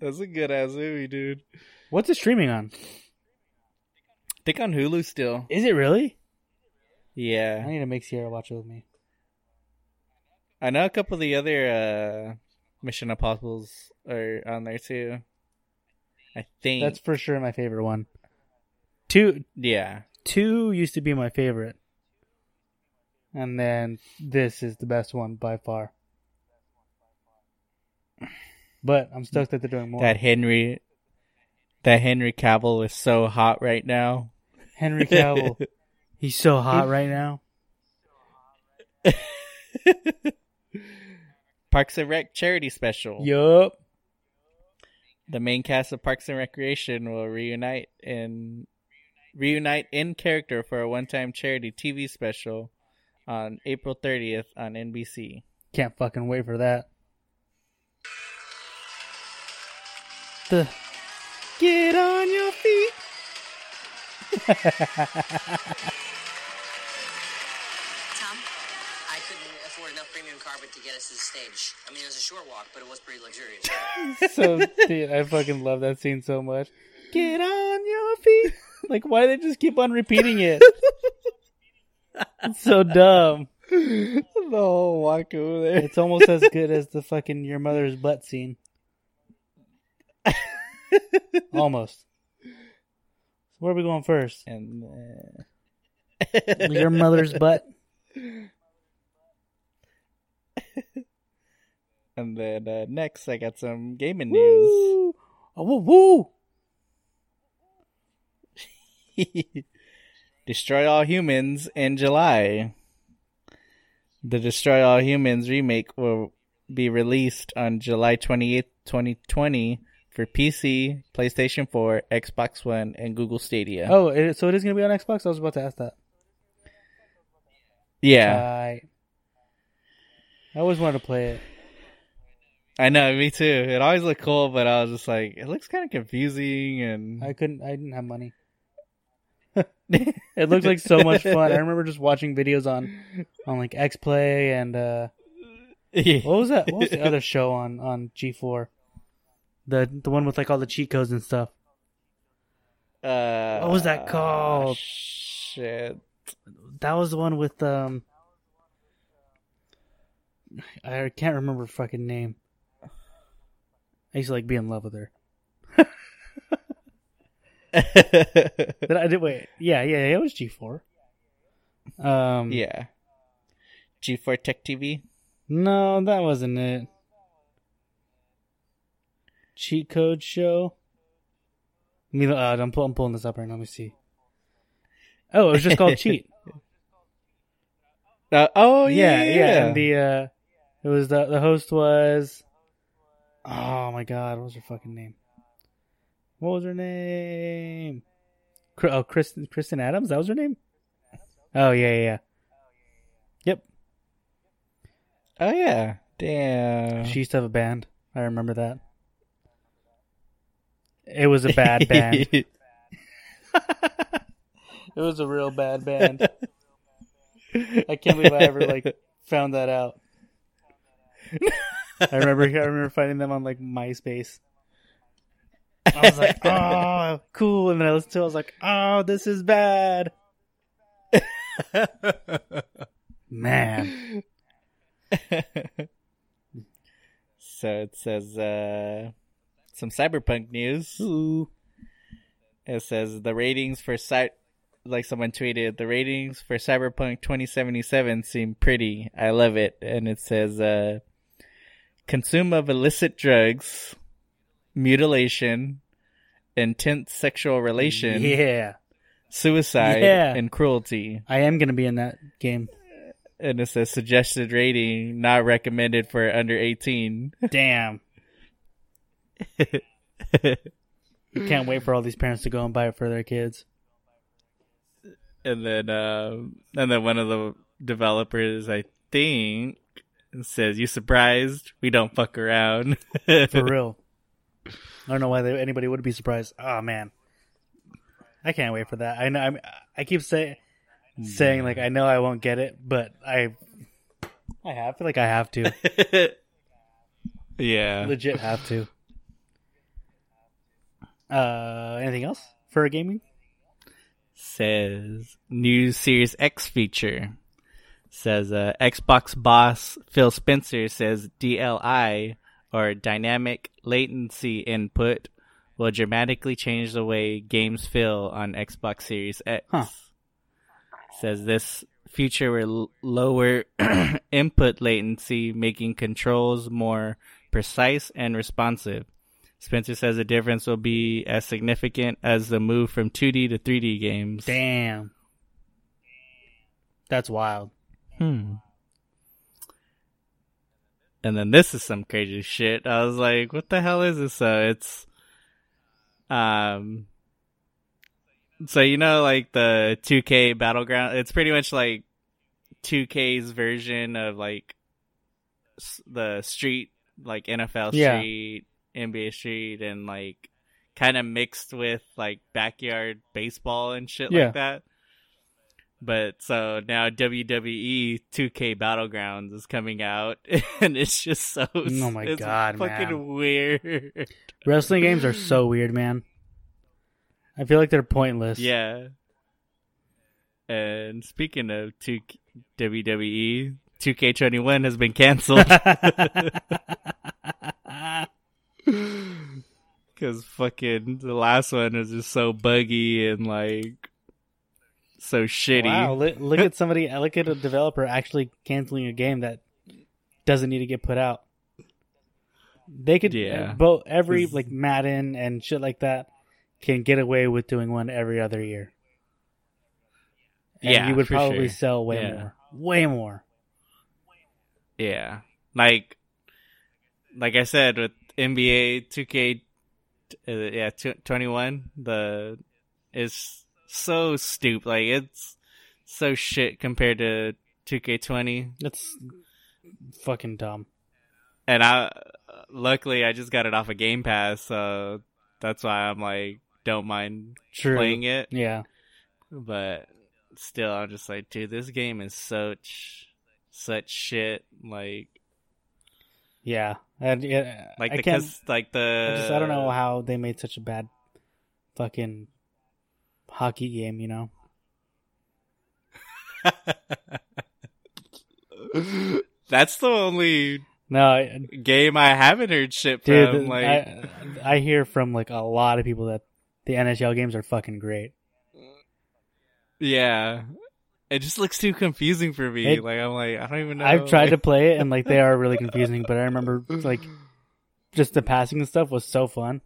That's a good ass movie, dude. What's it streaming on? I think on Hulu still. Is it really? I Yeah. need to make Sierra watch it with me. I know a couple of the other uh Mission Impossibles are on there too. I think. That's for sure my favorite one. Two yeah. two used to be my favorite, and then this is the best one by far. But I'm stoked that they're doing more. That Henry. That Henry Cavill is so hot right now. Henry Cavill, *laughs* he's so hot right now. *laughs* Parks and Rec charity special. Yup. The main cast of Parks and Recreation will reunite in reunite in character for a one-time charity TV special on April 30th on NBC. Can't fucking wait for that. The Get on your feet. *laughs* to get us to the stage. I mean, it was a short walk, but it was pretty luxurious. *laughs* so dude, I fucking love that scene so much. Get on your feet. *laughs* Like, why do they just keep on repeating it? it's so dumb. The whole walk over there. It's almost as good as the fucking your mother's butt scene. *laughs* almost. Where are we going first? And uh, Your mother's butt. *laughs* and then uh, next, I got some gaming news. Woo! Oh, woo woo! *laughs* Destroy All Humans in July. The Destroy All Humans remake will be released on July 28th, 2020 for PC, PlayStation 4, Xbox One, and Google Stadia. Oh, so it is going to be on Xbox? I was about to ask that. yeah. Right. I always wanted to play it. I know, me too. It always looked cool, but I was just like, it looks kind of confusing and I couldn't. I didn't have money. *laughs* It looked like so much fun. I remember just watching videos on, on like X Play and uh, what was that? What was the other *laughs* show on on G four? The the one with like all the cheat codes and stuff. Uh, What was that called? Shit. That was the one with um. I can't remember her fucking name. I used to like be in love with her. *laughs* Did I did wait? Yeah, yeah, it was G four. Um, yeah. G4 Tech TV. No, that wasn't it. Cheat code show. Me, uh, I'm, pull, I'm pulling this up right now. Let me see. Oh, it was just called *laughs* Cheat. Uh, oh yeah, yeah, yeah. And the uh, it was the the host was. Oh my god, what was her fucking name? What was her name? Oh, Kristin Kristin Adams. That was her name. Oh yeah, yeah. yeah. Yep. oh yeah. Damn. She used to have a band. I remember that. It was a bad *laughs* band. it was a real bad band. I can't believe I ever like found that out. *laughs* I remember I remember finding them on like MySpace. I was like, *laughs* oh, cool. And then I listened to it, I was like, oh, this is bad. *laughs* Man. so it says uh, some cyberpunk news. Ooh. It says the ratings for cy- like someone tweeted the ratings for Cyberpunk 2077 seem pretty. I love it. And it says uh consume of illicit drugs, mutilation, intense sexual relation, Yeah. suicide, Yeah. and cruelty. I am going to be in that game. And it says suggested rating not recommended for under 18. Damn. You can't wait for all these parents to go and buy it for their kids. and then um and then one of the developers I think says, "You surprised? We don't fuck around." *laughs* For real. I don't know why they, anybody would be surprised. Oh man, I can't wait for that. I know. I'm, I keep saying saying like I know I won't get it, but I I have I feel like I have to. *laughs* yeah. Legit have to. Uh, anything else for gaming? Says new Series X feature. Says uh, Xbox boss Phil Spencer says DLI or dynamic latency input will dramatically change the way games feel on Xbox Series X. Huh. Says this feature will lower *clears throat* input latency, making controls more precise and responsive. Spencer says the difference will be as significant as the move from 2D to 3D games. Damn, that's wild. Hmm. And then this is some crazy shit. I was like, what the hell is this? So it's, um, so you know, like the 2K Battleground, it's pretty much like 2K's version of like the street, like NFL Yeah. Street, NBA Street, and like kind of mixed with like backyard baseball and shit Yeah. like that. But so now WWE 2K Battlegrounds is coming out, *laughs* and it's just so Oh my it's God, fucking man. weird. Wrestling games are so *laughs* weird, man. I feel like they're pointless. Yeah. And speaking of 2 WWE, 2K21 has been canceled *laughs* because fucking the last one was just so buggy and like so shitty. Wow, look, *laughs* look at somebody, look at a developer actually canceling a game that doesn't need to get put out. They could, Yeah. both every like Madden and shit like that can get away with doing one every other year. And Yeah, you would probably sure. sell way Yeah. more, way more. Yeah, like like I said with NBA 2K, uh, yeah, tw- 21, the is so stupid. Like it's so shit compared to 2K20. That's fucking dumb. And I, luckily, I just got it off of Game Pass, so that's why I'm like, don't mind True. playing it. Yeah, But still, I'm just like, dude, this game is such, such shit. Like, yeah, and yeah, like I the, can't. like the, I just I don't know how they made such a bad fucking hockey game. You know. *laughs* That's the only No, I, game I haven't heard shit dude, from. Like, I I hear from like a lot of people that the NHL games are fucking great. yeah, it just looks too confusing for me. It- like, I'm like, I don't even know. I've tried to play it and like they are really *laughs* confusing, but I remember like just the passing and stuff was so fun.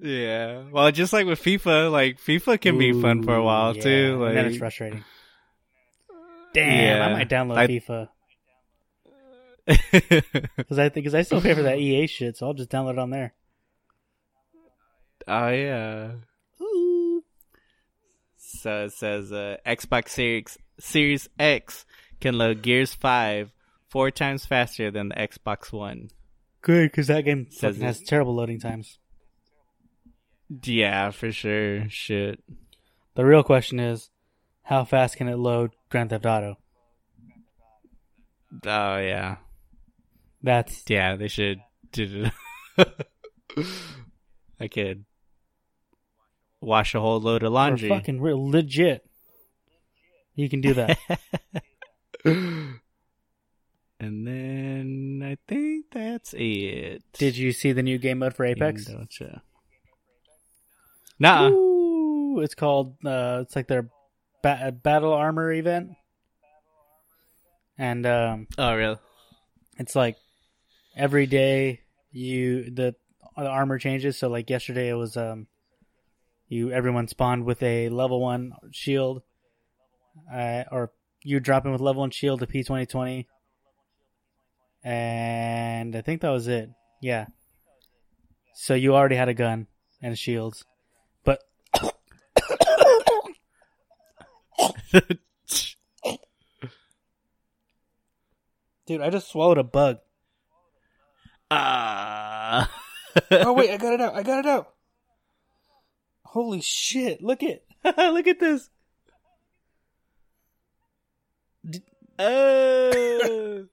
Yeah, well, just like with FIFA, like FIFA can be fun for a while yeah, too. Like, and then it's frustrating. Damn, I might download I- FIFA *laughs* because I think because I still pay for that EA shit, so I'll just download it on there. oh yeah. So it says uh, Xbox Series Series X can load Gears Five four times faster than the Xbox One. Good, because that game Says has terrible loading times. Yeah, for sure. Shit. The real question is, how fast can it load Grand Theft Auto? Oh yeah, That's yeah. They should *laughs* I could wash a whole load of laundry. fucking real legit. You can do that. *laughs* And then I think that's it. Did you see the new game mode for Apex? Indocha. Nah. It's called. Uh, it's like their ba- battle armor event, and um, Oh, really? it's like every day you the, the armor changes. So like yesterday it was um, you everyone spawned with a level one shield, uh, or you drop in with level one shield to P twenty twenty, and I think that was it. Yeah. So you already had a gun and shields, but dude, I just swallowed a bug. Ah. oh wait, I got it out. I got it out. Holy shit! Look at *laughs* look at this. Oh.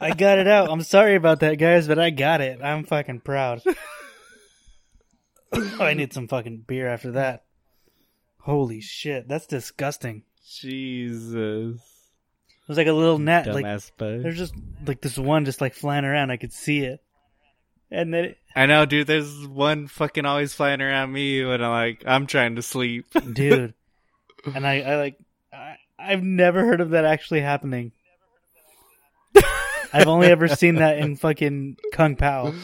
I got it out. I'm sorry about that, guys, but I got it. I'm fucking proud. *laughs* oh, I need some fucking beer after that. Holy shit, that's disgusting. Jesus. It was like a little net. Like there's just like this one just like flying around. I could see it, and then it, I know, dude. There's one fucking always flying around me when I'm like, I'm trying to sleep. *laughs* dude. and I, I like, I, I've never heard of that actually happening. *laughs* I've only ever seen that in fucking Kung Pow.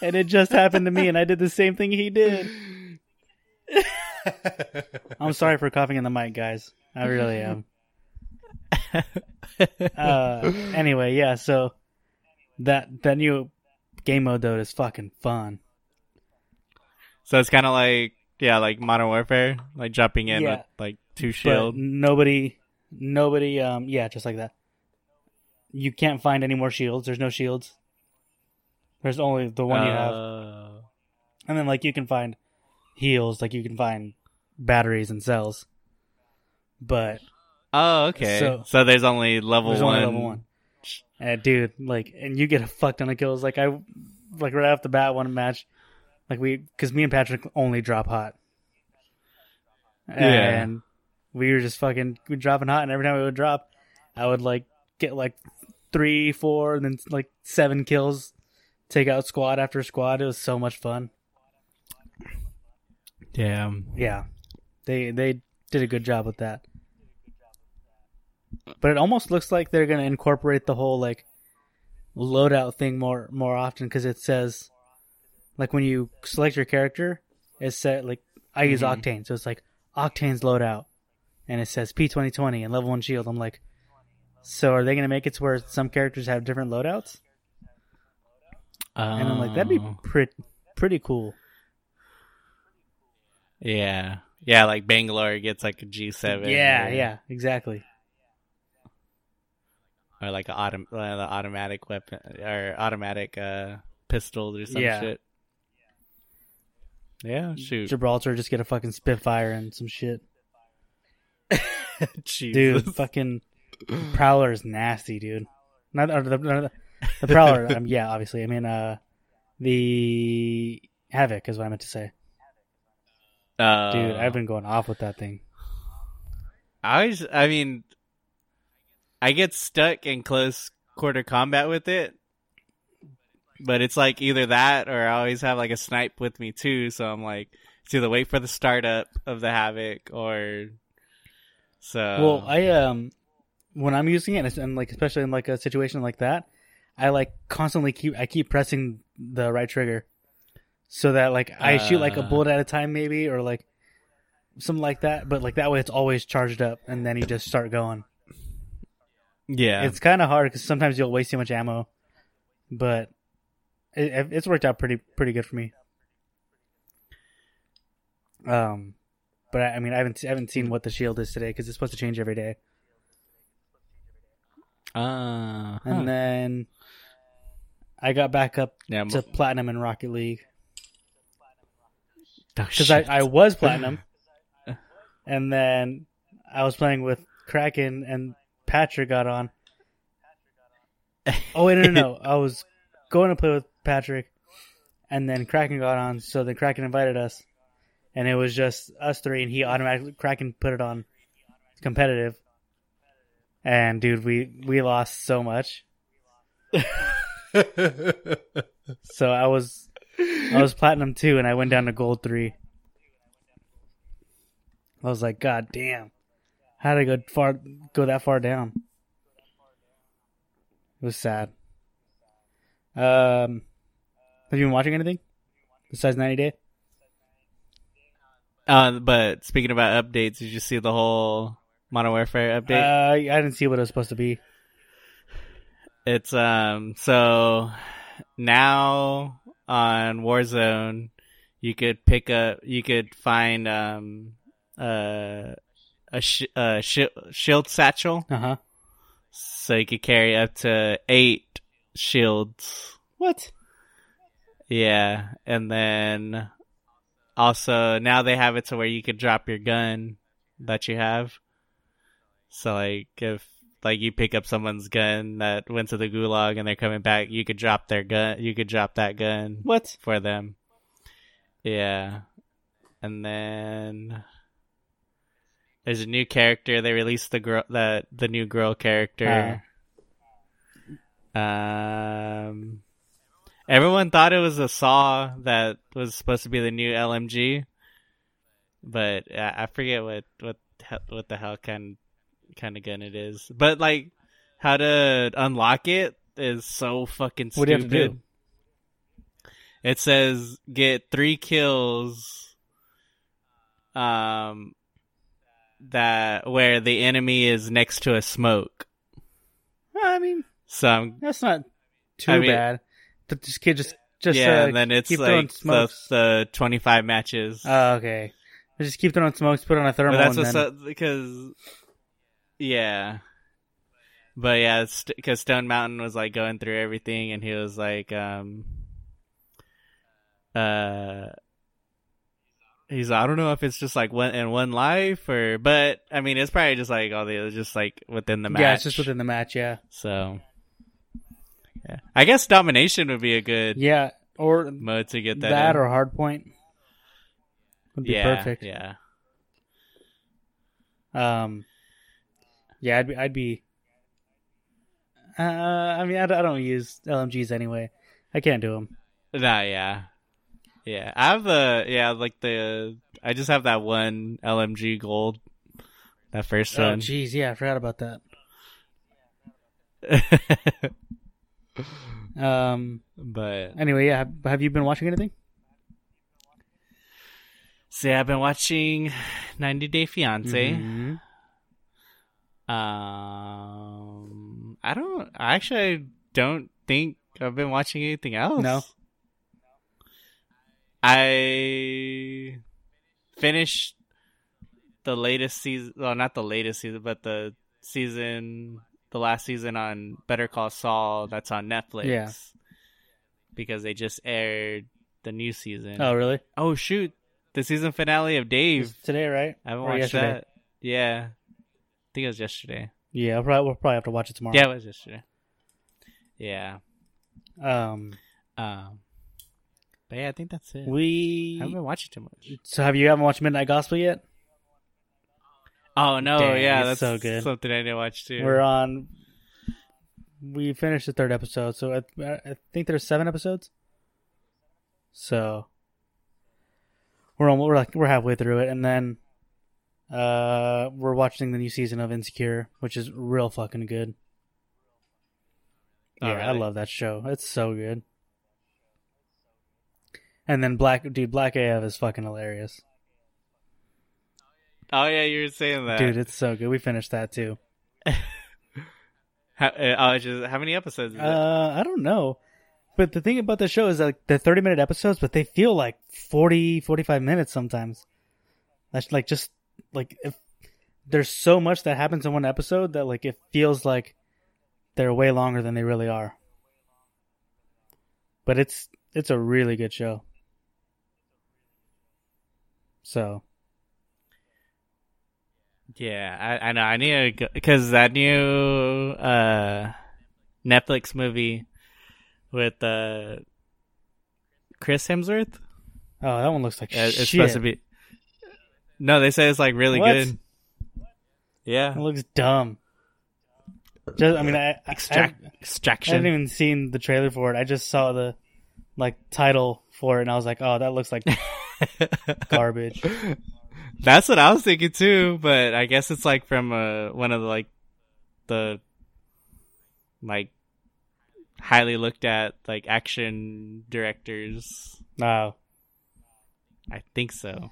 and it just happened to me, and I did the same thing he did. I'm sorry for coughing in the mic, guys. I really am. *laughs* uh, anyway, yeah. So that that new game mode though is fucking fun. so it's kind of like, yeah, like Modern Warfare, like jumping in Yeah. with like two But shield. nobody, nobody, um, yeah, just like that. You can't find any more shields. There's no shields. There's only the one you have, Uh, and then like you can find heals, like you can find batteries and cells. But Oh, okay. So- So, there's only level there's one. only level one. And dude, like, and you get a fuck ton of kills. Like I, like right off the bat, one match, like we, because me and Patrick only drop hot, Yeah. and we were just fucking we dropping hot, and every time we would drop, I would like get like three, four, and then like seven kills, take out squad after squad. It was so much fun. Damn. Yeah, they they did a good job with that. But it almost looks like they're gonna incorporate the whole like loadout thing more more often because it says like when you select your character, it said like I use mm-hmm. Octane, so it's like Octane's loadout, and it says P twenty twenty and level one shield. I'm like, so are they gonna make it to where some characters have different loadouts? And I'm like, that'd be Oh. pretty pretty cool. Yeah. Yeah, like Bangalore gets like a G7. Yeah, or, yeah, exactly. Or like an autom- uh, the automatic weapon or automatic uh, pistols or some Yeah. shit. Yeah, shoot. Gibraltar just get a fucking Spitfire and some shit. *laughs* Jesus. Dude, fucking Prowler is nasty, dude. Not or the, the, the Prowler. um, yeah, obviously. I mean, uh, the Havoc is what I meant to say. Uh, Dude, I've been going off with that thing. I always, I mean, I get stuck in close quarter combat with it, but it's like either that or I always have like a snipe with me too. So I'm like, it's either wait for the startup of the havoc or so. well, I um, when I'm using it, and like especially in like a situation like that, I like constantly keep I keep pressing the right trigger, so that like I shoot like a Uh. bullet at a time, maybe or like something like that. But like that way, it's always charged up, and then you just start going. yeah, It's kind of hard because sometimes you'll waste too much ammo, but it, it's worked out pretty pretty good for me. Um, but I, I mean, I haven't I haven't seen what the shield is today because it's supposed to change every day. uh, And huh. then I got back up yeah, to platinum in Rocket League oh, because I, shit. I was platinum, *sighs* and then I was playing with Kraken and Patrick got on. Oh wait, no, no, no! *laughs* I was going to play with Patrick, and then Kraken got on. So then Kraken invited us, and it was just us three, and he automatically Kraken put it on competitive, and dude, we we lost so much. *laughs* so I was I was platinum two, and I went down to gold three. I was like, God damn, how did I go far go that far down? It was sad. Um, have you been watching anything besides 90 Day? Uh, but speaking about updates, did you see the whole Modern Warfare update? Uh, I didn't see what it was supposed to be. It's um so now on Warzone you could pick up you could find um uh a sh- a sh- shield satchel Uh huh. so you could carry up to 8 shields. What? Yeah, and then also now they have it to where you could drop your gun that you have. So like if like you pick up someone's gun that went to the gulag and they're coming back, you could drop their gun. You could drop that gun What? for them. Yeah, and then there's a new character. They released the girl that the new girl character. Um, everyone thought it was a saw that was supposed to be the new LMG, but I, I forget what what what the hell kind kind of gun it is. But like, how to unlock it is so fucking What stupid. do you have to do? It says get three kills. Um, that where the enemy is next to a smoke. I mean, So I'm that's not too I mean- bad. But this kid, just just yeah, uh, and then it's like the, the 25 matches. Oh, okay. Just keep throwing smokes. Put on a thermal. but that's what's then, up because, yeah. But yeah, because Stone Mountain was like going through everything, and he was like, um, uh, he's I don't know if it's just like one in one life or, but I mean, it's probably just like all the just like within the match. yeah, it's just within the match. Yeah, So, yeah, I guess domination would be a good yeah, or mode to get that. that, in. or hard point would be yeah, perfect. yeah. Um, yeah, I'd be, I'd be. Uh, I mean, I, don't- I don't use LMGs anyway. I can't do them. Nah, yeah, yeah. I have the yeah, like the I just have that one LMG gold, that first Oh, one. jeez, yeah, I forgot about that. *laughs* Um. but Anyway, yeah. Have, have you been watching anything? see, I've been watching 90 Day Fiance. Mhm. Um, I don't. I actually don't think I've been watching anything else. No? I finished the latest season. Well, not the latest season, but the season, the last season on Better Call Saul. That's on Netflix. Yeah. Because they just aired the new season. Oh, really? Oh shoot! The season finale of Dave. It's today, right? I haven't Or watched yesterday? that. Yeah, think it was yesterday. Yeah, I'll probably, we'll probably have to watch it tomorrow. Yeah, it was yesterday. Yeah. Um, Um. But yeah, I think that's it. we. I haven't been watching too much. So have you haven't watched Midnight Gospel yet? Oh no! Dang, yeah, that's so good. Something I didn't watch too. We're on. We finished the third episode, so I, I think there's seven episodes. So we're almost, we're like we're halfway through it, and then uh we're watching the new season of Insecure, which is real fucking good. Oh, yeah, I love that show. It's so good. And then Black dude, Black AF is fucking hilarious. Oh yeah, you were saying that, Dude, it's so good. We finished that too. *laughs* How, uh, oh, just, how many episodes? Is it? Uh, I don't know. But the thing about the show is like they're 30 minute episodes, but they feel like 40, 45 minutes sometimes. That's like just like if there's so much that happens in one episode that like it feels like they're way longer than they really are. But it's it's a really good show. So Yeah, I, I know. I need to because that new uh, Netflix movie with uh, Chris Hemsworth. oh, that one looks like Uh, shit. it's supposed to be. No, they say it's like really What? good. Yeah. It looks dumb. Just, I mean, I, I, Extract I, I extraction. haven't even seen the trailer for it. I just saw the like title for it, and I was like, "Oh, that looks like *laughs* garbage." That's what I was thinking too, but I guess it's like from uh, one of the like the like highly looked at like action directors. No, I think so.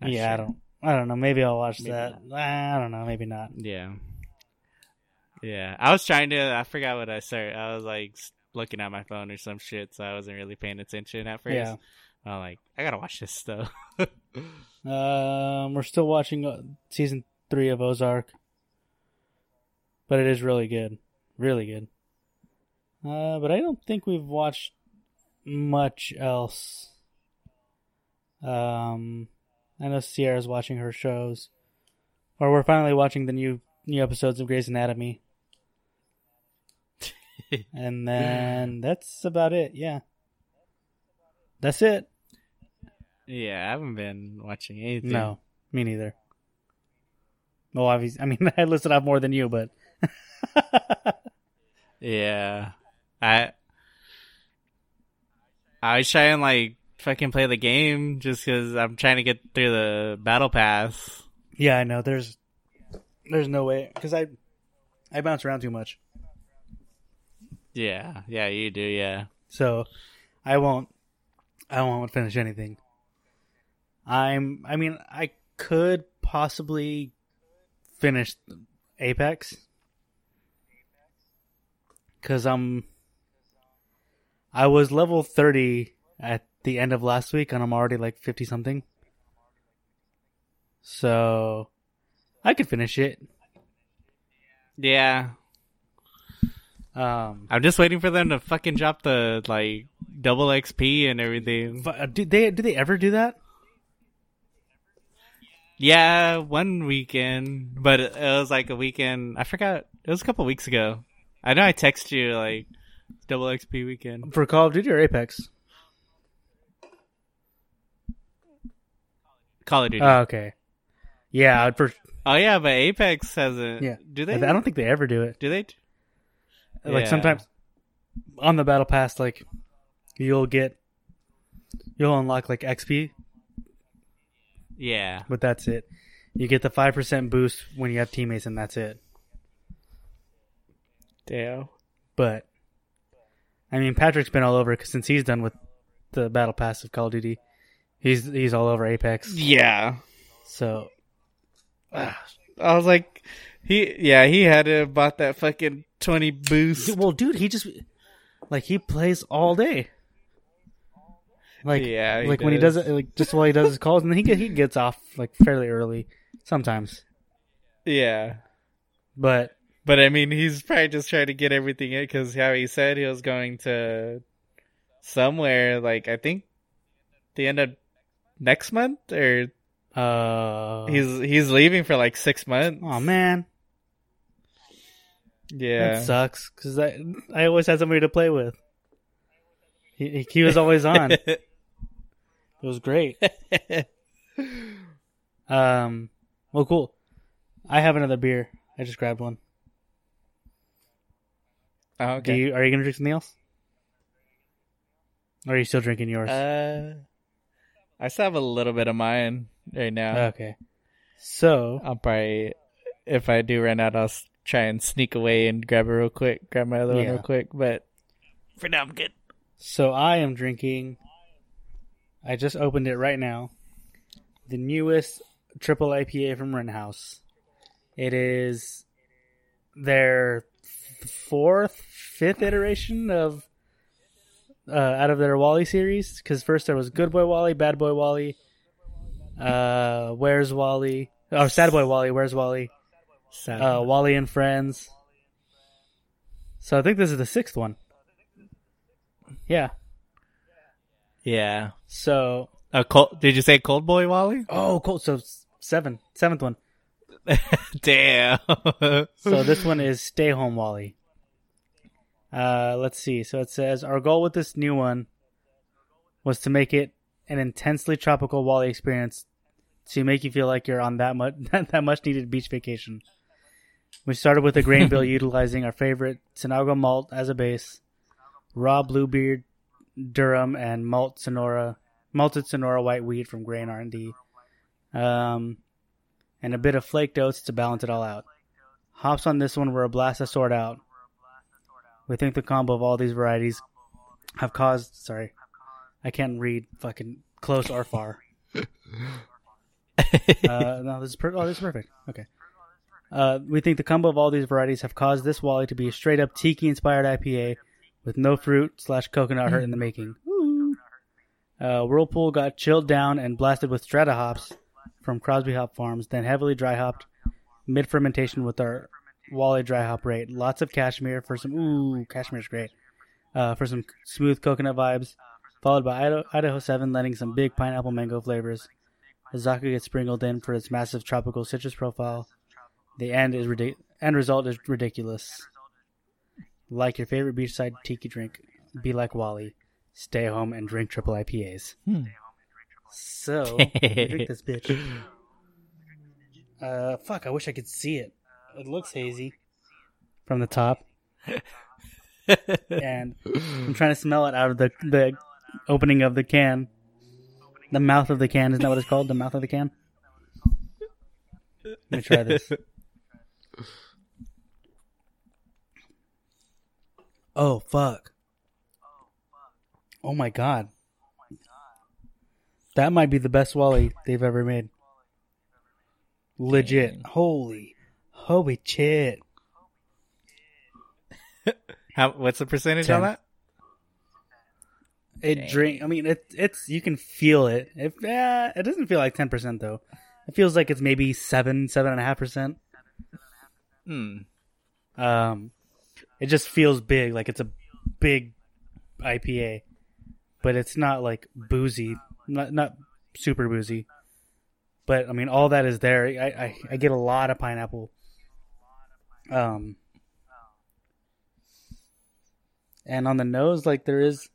Not yeah, I don't. I don't know. Maybe I'll watch Maybe that. I don't know. Maybe not. Yeah. Yeah. I was trying to I forgot what I said. I was like looking at my phone or some shit, so I wasn't really paying attention at first. Yeah. I'm like, I gotta watch this though. *laughs* Um, we're still watching uh, season three of Ozark, but it is really good, really good. Uh, but I don't think we've watched much else. Um, I know Sierra's watching her shows, or we're finally watching the new new episodes of Grey's Anatomy, *laughs* and then that's about it. Yeah, that's it. yeah, I haven't been watching anything. No, me neither. Well, obviously, I mean, *laughs* I listed off more than you, but *laughs* Yeah. I I was trying like fucking play the game just because I'm trying to get through the battle pass. yeah, I know. There's, there's no way because I, I bounce around too much, Yeah, yeah, you do, yeah. so I won't, I won't finish anything. I'm, I mean, I could possibly finish Apex because I'm, I was level thirty at the end of last week, and I'm already like fifty something. So I could finish it. Yeah. Um, I'm just waiting for them to fucking drop the like double XP and everything. but, uh, do they do they ever do that? Yeah, one weekend, but it, it was like a weekend. I forgot. It was a couple weeks ago. I know I texted you like double XP weekend. For Call of Duty or Apex? Call of Duty. Oh, okay. Yeah, I'd for oh yeah, but Apex hasn't. yeah. Do they? I don't think they ever do it. Do they? Like Yeah. sometimes on the battle pass, like you'll get you'll unlock like XP, Yeah. but that's it. You get the five percent boost when you have teammates, and that's it. Damn. But I mean, Patrick's been all over 'cause since he's done with the battle pass of Call of Duty. He's he's all over Apex. Yeah. So I was like, he yeah he had to have bought that fucking twenty boost. Dude, well, dude, he just like he plays all day. Like Yeah, like when he does does. it, like just while he does his calls, and then he get, he gets off like fairly early sometimes. Yeah. But But I mean, he's probably just trying to get everything in because how he said he was going to somewhere, like I think the end of next month, or uh, he's he's leaving for like six months. oh man, yeah, that sucks because I I always had somebody to play with. He he, was always on. *laughs* it was great. *laughs* Um, well, cool. I have another beer. I just grabbed one. oh, okay. you are you gonna drink something else? Or are you still drinking yours? Uh, I still have a little bit of mine right now. okay. So I'll probably, if I do run out, I'll try and sneak away and grab it real quick, grab my other one real quick. But for now, I'm good. So I am drinking. I just opened it right now. The newest triple IPA from Wren House. It is their fourth, fifth iteration of uh, out of their Wally series. Because first there was Good Boy Wally, Bad Boy Wally, uh, Where's Wally? Oh, Sad Boy Wally, Where's Wally? Uh, Wally and Friends. So I think this is the sixth one. Yeah. yeah. So A cold? Did you say Cold Boy Wally? Oh, cool. So seven, seventh one. *laughs* Damn. So this one is Stay Home Wally. Uh, let's see. So it says our goal with this new one was to make it an intensely tropical Wally experience to make you feel like you're on that much *laughs* that much needed beach vacation. We started with a grain bill *laughs* utilizing our favorite Sinagua malt as a base, raw Bluebeard, durum, and malt Sonora, malted Sonora white wheat from Grain R and D, um, and a bit of flaked oats to balance it all out. Hops on this one were a blast to sort out. We think the combo of all these varieties have caused. Sorry, I can't read fucking close or far. *laughs* uh, no, this is per- oh, this is perfect. Okay. Uh, we think the combo of all these varieties have caused this Wally to be a straight up tiki inspired IPA with no fruit slash coconut hurt in the making. Uh, Whirlpool got chilled down and blasted with strata hops from Crosby Hop Farms, then heavily dry hopped mid fermentation with our Wally dry hop rate. Lots of cashmere for some ooh, cashmere's great. Uh, for some smooth coconut vibes, followed by Idaho, Idaho 7 lending some big pineapple mango flavors. Azacca gets sprinkled in for its massive tropical citrus profile. The end is ridic- end result is ridiculous. Like your favorite beachside tiki drink, be like Wally. Stay home and drink triple IPAs. So, drink this bitch. *laughs* Uh, fuck, I wish I could see it. It looks hazy from the top. *laughs* and I'm trying to smell it out of the, the opening of the can. The mouth of the can, isn't that what it's called? The mouth of the can? Let me try this. Oh, fuck. Oh my god. That might be the best Wally they've ever made. Legit. Holy. Holy shit. *laughs* How? What's the percentage Ten. on that? It drink. I mean, it, it's you can feel it. It yeah, it doesn't feel like ten percent though. It feels like it's maybe seven, seven and a half percent. Hmm. Um, it just feels big, like it's a big IPA, but it's not like boozy, not not super boozy. But I mean, all that is there. I I, I get a lot of pineapple. Um, and on the nose, like there is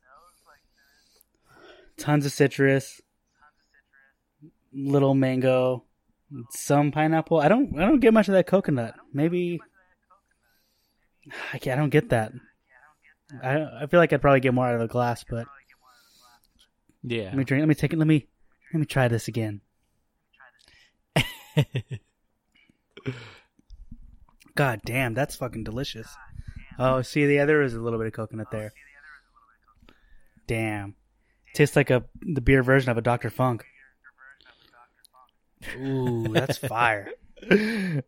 tons of citrus, little mango, some pineapple. I don't I don't get much of that coconut. Maybe I, can't, I don't get that. I I feel like I'd probably get more out of a glass, but Yeah. let me drink. Let me take it. Let me let me try this again. *laughs* God damn, that's fucking delicious. Oh, see, the other is a little bit of coconut there. Damn, tastes like a the beer version of a Dr. Funk. Ooh, that's fire. *laughs*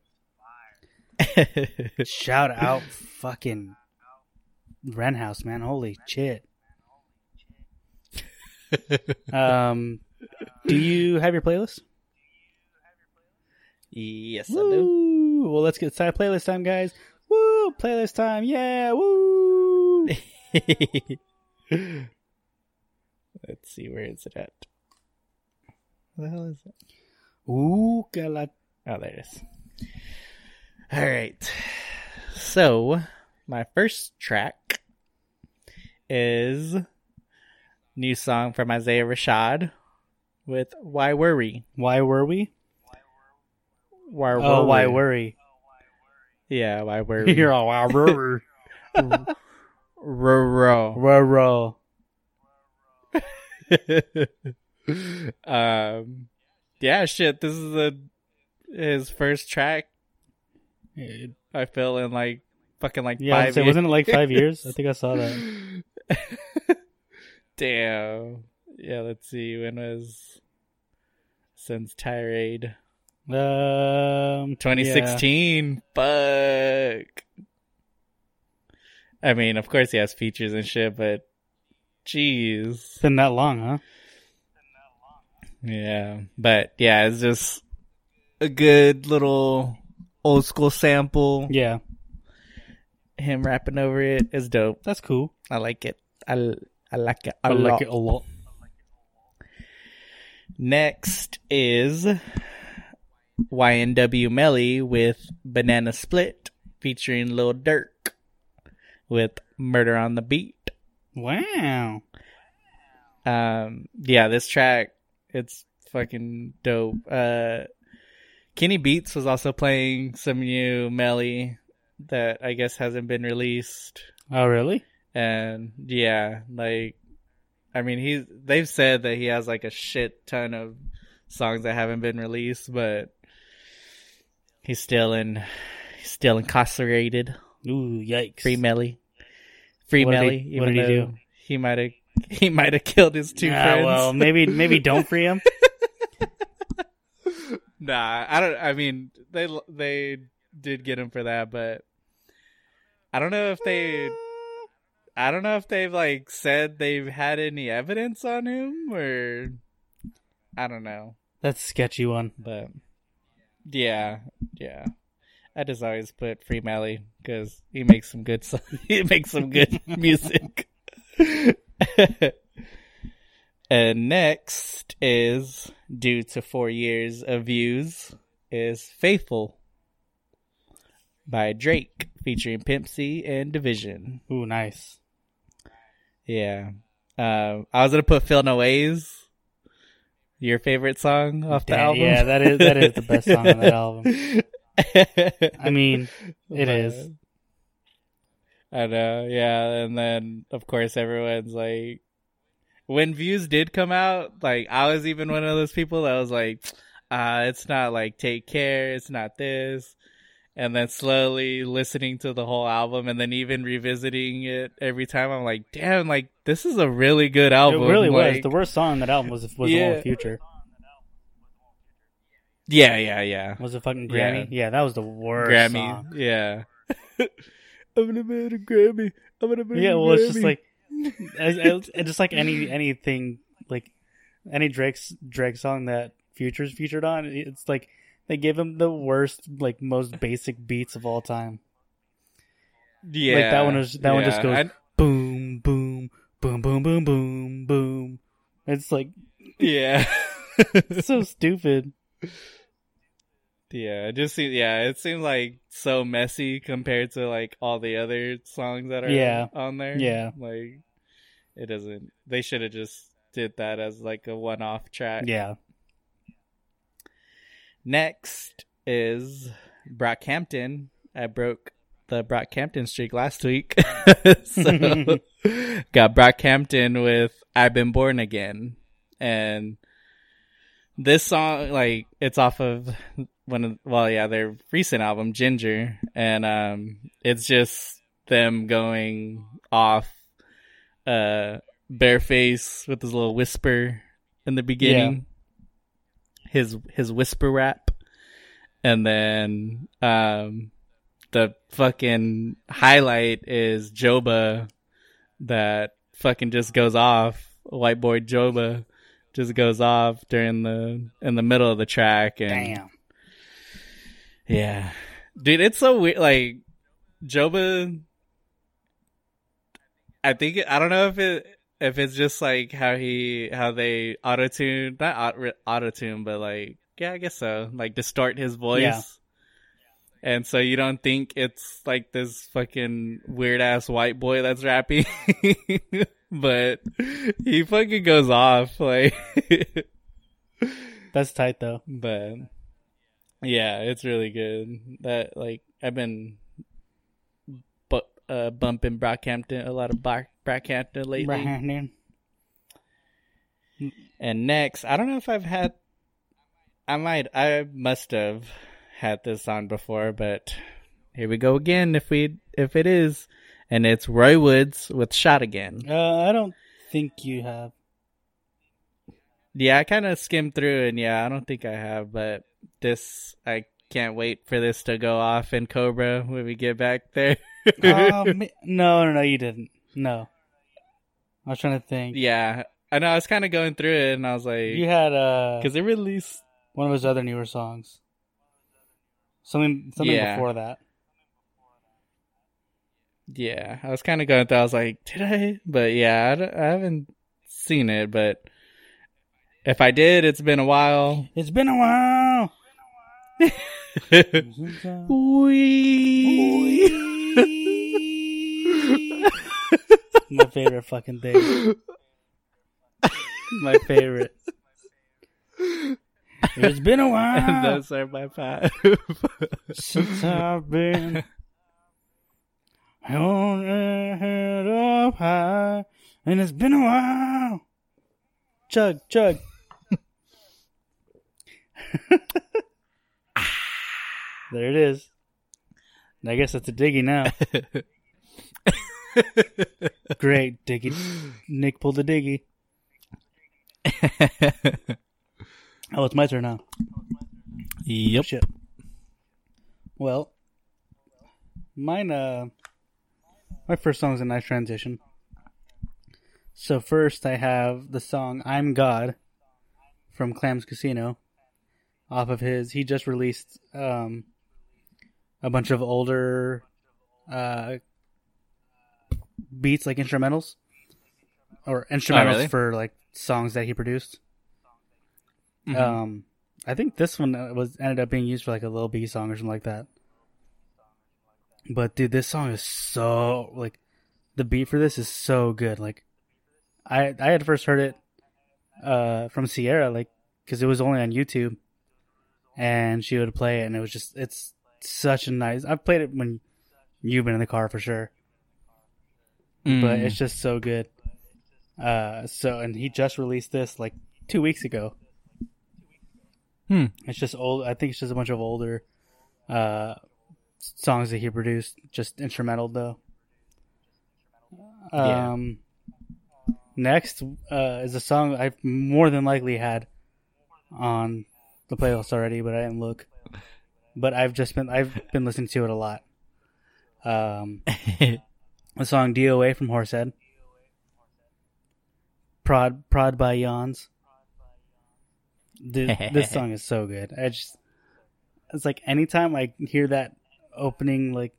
Shout out, fucking Wren House, man. Holy shit. um, do you have your playlist? yes, I do. Woo! Well, let's get started. Playlist time, guys. Woo! Playlist time. Yeah. Woo! *laughs* Let's see where is it at. Where the hell is it? Ooh, gala- Oh, there it is. All right. So, my first track is new song from Isaiah Rashad with "Why Worry." Why were we? Why were we? Oh, worry? why oh, worry? Yeah, why *laughs* worry? You're all why worry. Ro Row, row. um, yeah, shit. This is the his first track. I feel in like fucking like Yeah, five. years. wasn't it like five years? I *laughs* think I saw that. *laughs* Damn. Yeah, let's see. When was Sun's Tirade? Um, 2016. Fuck. I mean, of course he has features and shit, but jeez. It's been that long, huh? Yeah, but yeah, it's just a good little old school sample. Yeah, Him rapping over it is dope. that's cool. I like it. I, I like it a I like lot. it a lot. Next is YNW Melly with Banana Split featuring Lil Durk with Murder on the Beat. Wow. Um, yeah, this track it's fucking dope. Uh, Kenny Beats was also playing some new Melly that I guess hasn't been released. Oh, really? And yeah, like I mean he's they've said that he has like a shit ton of songs that haven't been released, but he's still in he's still incarcerated. Ooh, yikes! Free Melly. Free What did Melly. he- what did he do? He might have *laughs* he might have killed his two Ah, friends. well, maybe maybe don't free him. *laughs* Nah, I don't. I mean, they they did get him for that, but I don't know if they. I don't know if they've like said they've had any evidence on him or I don't know, That's a sketchy one. but yeah, yeah. I just always put Free Melly because he makes some good. *laughs* he makes some good *laughs* music. *laughs* and next is due to four years of views is Faithful by Drake featuring Pimp C and dvsn. Ooh, nice. Yeah. Um, I was gonna put Feel No Ways. Your favorite song off the album? yeah, that is- that is the best song on that album. *laughs* I mean, it is. I know, yeah. And then, of course, everyone's like, when views did come out, like, I was even one of those people that was like, *tsk* uh, it's not like Take Care, it's not this. And then slowly listening to the whole album and then even revisiting it every time, I'm like, damn, like, this is a really good album. It album. really was. The worst song on that album was was the one Future. Yeah, yeah, yeah. Was it fucking Grammy? Yeah, that was the worst Grammy, song. yeah. *laughs* I'm gonna win a Grammy. I'm gonna win Yeah, a well, it's just like, it's, it's just like any anything like any Drake's Drake song that Future's featured on. It's like they give him the worst, like most basic beats of all time. yeah, like that one was that one just yeah. goes boom, boom, boom, boom, boom, boom, boom. It's like yeah. it's *laughs* so stupid. Yeah, it just seems yeah, it seems like so messy compared to like all the other songs that are Yeah. on there. Yeah. Like it doesn't they should have just did that as like a one off track. Yeah, Next is Brockhampton. I broke the Brockhampton streak last week. *laughs* so *laughs* got Brockhampton with I've Been Born Again. And this song, like, it's off of one of, well, yeah, their recent album, Ginger. And, um, it's just them going off, uh, Bearface with his little whisper in the beginning. His, his whisper rap. And then, um, the fucking highlight is Joba that fucking just goes off. White boy Joba just goes off during the in the middle of the track and damn. yeah. Dude, it's so weird like Joba I think I don't know if it if it's just like how he how they auto tune not auto tune but like yeah I guess so like distort his voice Yeah. And so you don't think it's like this fucking weird ass white boy that's rapping *laughs* but he fucking goes off like That's tight though. *laughs* but yeah it's really good that like I've been bu- uh, bumping Brockhampton a lot of Brock- Brockhampton lately Right. And next, I don't know if I've had, I might, I must have had this on before, but here we go again. If we, if it is, and it's Roy Woods with "Shot Again." Uh, I don't think you have. Yeah, I kind of skimmed through, and yeah, I don't think I have, but this, I can't wait for this to go off in Cobra when we get back there. *laughs* Um, no, no, no, you didn't. No. I was trying to think. yeah, I know. I was kind of going through it, and I was like, You had uh because it released. one of his other newer songs. Something something Yeah. before that. Yeah, I was kind of going through. I was like, did I? But yeah, I haven't seen it. But if I did, it's been a while. It's been a while. *laughs* My favorite fucking thing. *laughs* My favorite. It's been a *laughs* and while those are my five. *laughs* since I've been on a head up high, and it's been a while. Chug, chug. *laughs* there it is. I guess that's a diggy now. Great diggy. Nick pulled a diggy. Oh, it's my turn now. yep. Shit. Well, mine. Uh, my first song is a nice transition. So first, I have the song "I'm God" from Clams Casino, off of his. He just released um, a bunch of older uh, beats, like instrumentals, or instrumentals really? for like songs that he produced. Mhm. Um, I think this one uh, was ended up being used for like a Lil B song or something like that. But dude, this song is so like the beat for this is so good. Like, I I had first heard it uh from Sierra like because it was only on YouTube, and she would play it, and it was just it's such a nice. I've played it when you've been in the car for sure, but Mm. it's just so good. Uh, so and he just released this like two weeks ago. Hmm. It's just old. I think it's just a bunch of older uh, songs that he produced, just instrumental though. Yeah. Um, next uh, is a song I've more than likely had on the playlist already, but I didn't look. But I've just been I've been listening to it a lot. Um, *laughs* the song "DOA" from Horsehead, "Prod Prod" by Yawns. Dude, this song is so good. I just it's like anytime I hear that opening like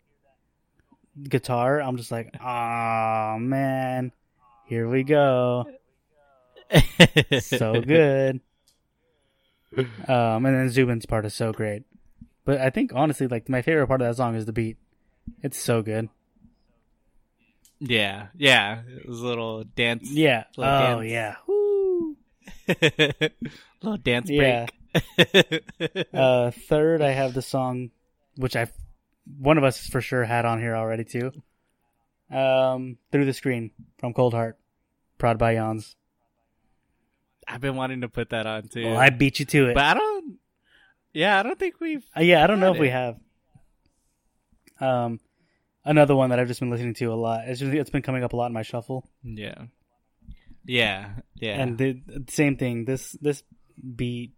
guitar, I'm just like, ah man, here we go, *laughs* so good. Um, and then Zubin's part is so great. But I think honestly, like my favorite part of that song is the beat. It's so good. yeah, yeah. It was a little dance. Yeah. Little Oh dance. yeah. Woo. *laughs* little dance Yeah. break. *laughs* Uh, third, I have the song, which I, one of us for sure had on here already too. Um, through the screen from Coldhart, prod by Yawns. I've been wanting to put that on too. Well, I beat you to it. but I don't. Yeah, I don't think we've. Uh, yeah, I don't know if we have. Um, another one that I've just been listening to a lot. It's just, it's been coming up a lot in my shuffle. Yeah. Yeah. Yeah. And the same thing. This this beat,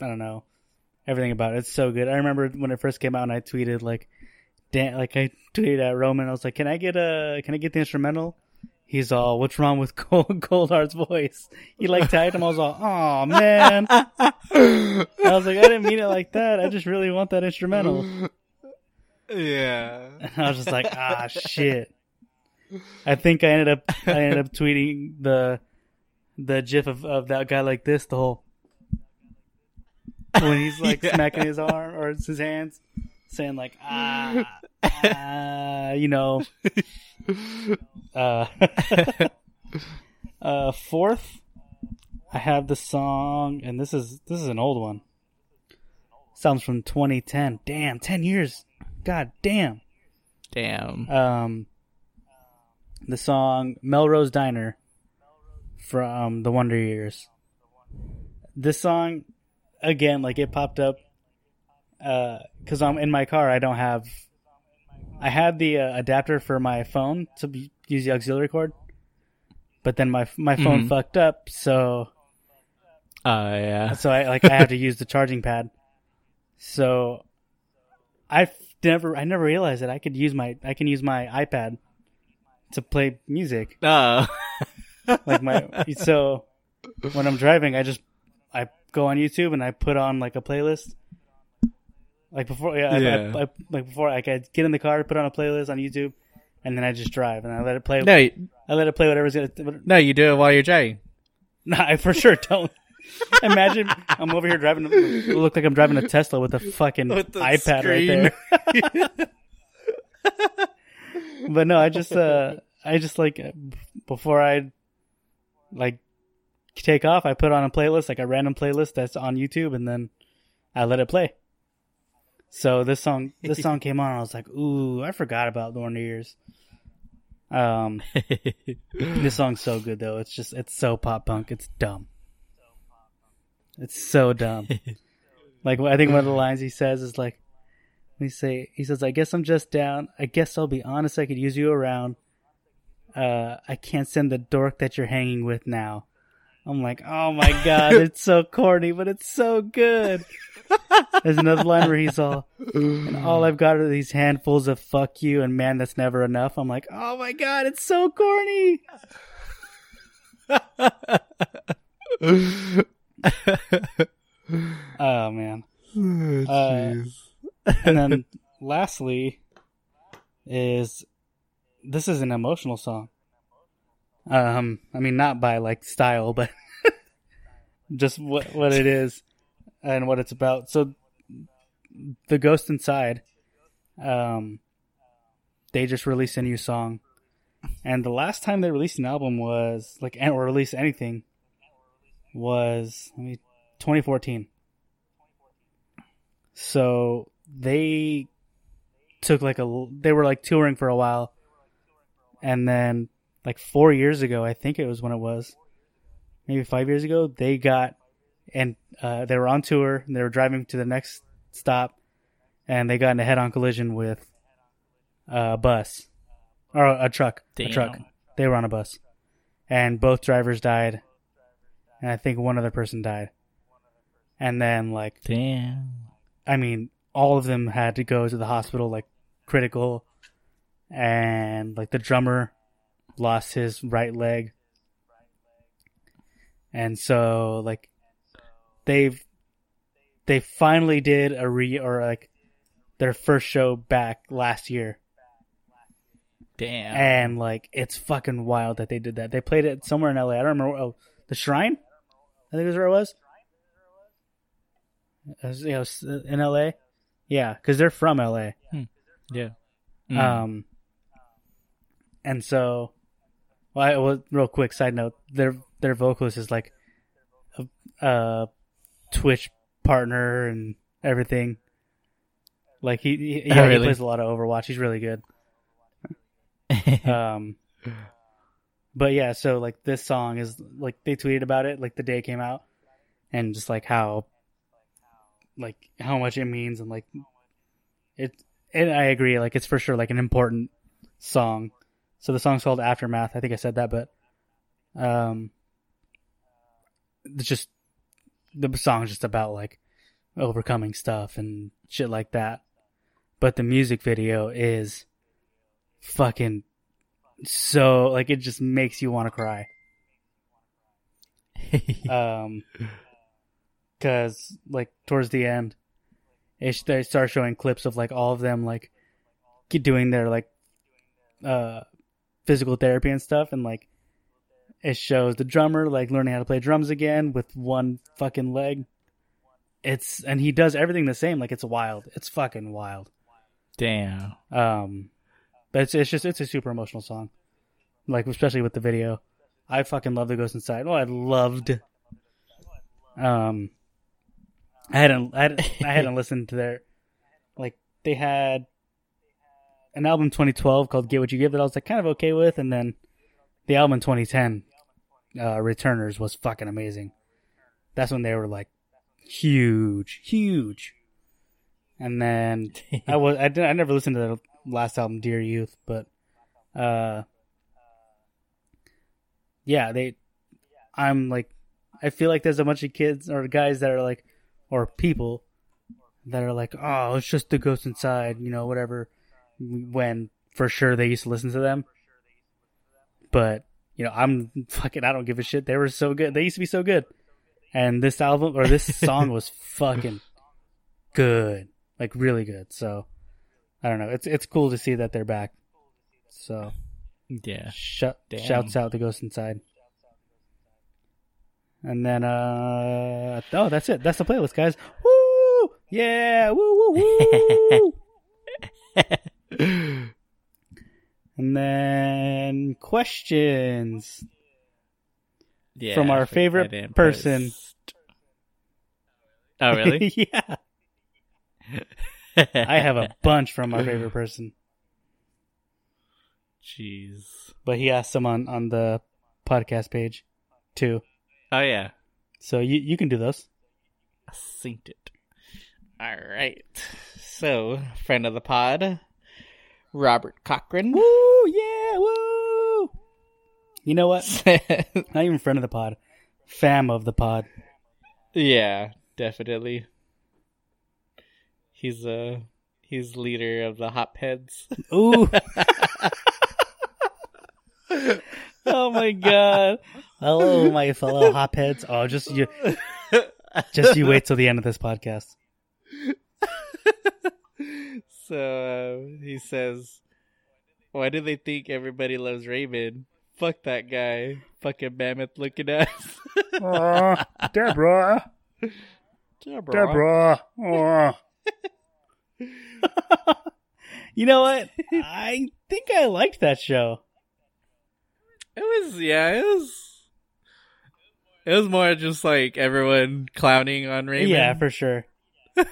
I don't know, everything about it. It's so good. I remember when it first came out, and I tweeted like, "Dan," like I tweeted at Roman. I was like, "Can I get a? Can I get the instrumental?" He's all, "What's wrong with *laughs* Cold Coldhart's voice?" He like tagged him. I was all, "Oh man!" *laughs* I was like, "I didn't mean it like that. I just really want that instrumental." yeah. And *laughs* I was just like, "Ah shit." I think I ended up I ended up *laughs* tweeting the the gif of, of that guy like this the whole when he's like *laughs* Yeah. smacking his arm or his hands, saying like ah, ah you know. *laughs* Uh, uh, fourth, I have the song, and this is this is an old one. Sounds from 2010. Damn, 10 years. God damn. Damn. Um, the song Melrose Diner from the Wonder Years. This song, again, like it popped up because I'm in my car. I don't have. I had the uh, adapter for my phone to be, use the auxiliary cord, but then my my phone Mhm. fucked up, so Oh yeah. so I like I had to use the charging pad. So I never I never realized that I could use my I can use my iPad to play music. Oh. *laughs* Like my so when I'm driving, I just I go on YouTube and I put on like a playlist. Like before, yeah, I- Yeah. I, I, like before, like I get in the car, put on a playlist on YouTube, and then I just drive and I let it play. no, you- I let it play whatever's gonna. no, you do it while you're driving. No, I for sure don't. *laughs* Imagine I'm over here driving. Look like I'm driving a Tesla with a fucking With iPad screen. right there. *laughs* *laughs* but no, I just uh, I just like before I like take off, I put on a playlist, like a random playlist that's on YouTube, and then I let it play. So this song, this song *laughs* came on, and I was like, "Ooh, I forgot about Wonder Years." Um, *laughs* this song's so good though. It's just, it's so pop punk. It's dumb. It's so dumb. like I think one of the lines he says is like, "Let me say," he says, "I guess I'm just down. I guess I'll be honest. I could use you around. Uh, I can't send the dork that you're hanging with now." I'm like, "Oh my god, *laughs* it's so corny, but it's so good." There's another line where he's all, and all I've got are these handfuls of fuck you and man, that's never enough. I'm like, oh my god, it's so corny. *laughs* oh man. Uh, and then lastly is this is an emotional song. Um, I mean, not by like style, but *laughs* just what what it is and what it's about. So, the Ghost Inside, um, they just released a new song, and the last time they released an album was like or released anything was let me 2014. So they took like a they were like touring for a while, and then like four years ago, I think it was when it was, maybe five years ago, they got and uh, they were on tour and they were driving to the next stop and they got in a head-on collision with a bus or a truck Damn. a truck they were on a bus and both drivers died and i think one other person died and then like Damn. i mean all of them had to go to the hospital like critical. And like the drummer lost his right leg. And so like they've they finally did a re or like their first show back last year. Damn. and like it's fucking wild that they did that. They played it somewhere in la i don't remember. Oh the shrine? I think is where it was. It was, you know, in la yeah because they're from la yeah. um and so well, I, well real quick side note their their vocalist is like a, a twitch partner and everything. Like he, he *laughs* yeah, Oh, he plays a lot of overwatch. He's really good. *laughs* Um but yeah so like this song is like they tweeted about it like the day it came out and just like how like how much it means and like it and i agree like it's for sure like an important song. So the song's called aftermath. I think i said that but um it's just the song's just about like overcoming stuff and shit like that. But the music video is fucking so like it just makes you want to cry. *laughs* Um because like towards the end it, they start showing clips of like all of them like ke- doing their like uh physical therapy and stuff and like it shows the drummer like learning how to play drums again with one fucking leg it's and he does everything the same like it's wild it's fucking wild Damn. um, but it's it's just it's a super emotional song, like especially with the video. I fucking love the Ghost Inside. Oh, I loved. Um, I hadn't I hadn't, I *laughs* hadn't listened to their, like they had, an album 2012 called Get What You Give that I was like kind of okay with, and then the album 2010, uh, Returners was fucking amazing. That's when they were like huge, huge. And then *laughs* I was I did I never listened to the last album, Dear Youth, but uh, yeah, they. I'm like, I feel like there's a bunch of kids or guys that are like, or people that are like, oh, it's just the ghost inside, you know, whatever. When for sure they used to listen to them, but you know, I'm *laughs* fucking. I don't give a shit. They were so good. They used to be so good, and this album or this song was fucking good, like really good. So I don't know. It's it's cool to see that they're back. So Yeah. sh- shouts out to Ghost Inside. And then uh oh, that's it. That's the playlist, guys. Woo! Yeah, woo woo woo. *laughs* and then questions. Yeah, from our favorite person. post. Oh really? *laughs* yeah. I have a bunch from our favorite person, Jeez. but he asked some on on the podcast page too. Oh yeah. So you you can do those. I synced it. All right. So, friend of the pod, Robert Cochran. Woo! Yeah! Woo! You know what? *laughs* Not even friend of the pod, fam of the pod. yeah, definitely. He's uh he's leader of the Hopheads. Ooh! *laughs* oh my god! Hello, my fellow hopheads. Oh, just you, just you wait till the end of this podcast. *laughs* So uh, he says, "Why do they think everybody loves Raven? Fuck that guy, fucking mammoth looking ass." Oh, *laughs* Deborah, Deborah. Oh. *laughs* you know what? I think I liked that show. It was yeah, it was. It was more just like everyone clowning on Raven. Yeah, for sure. *laughs*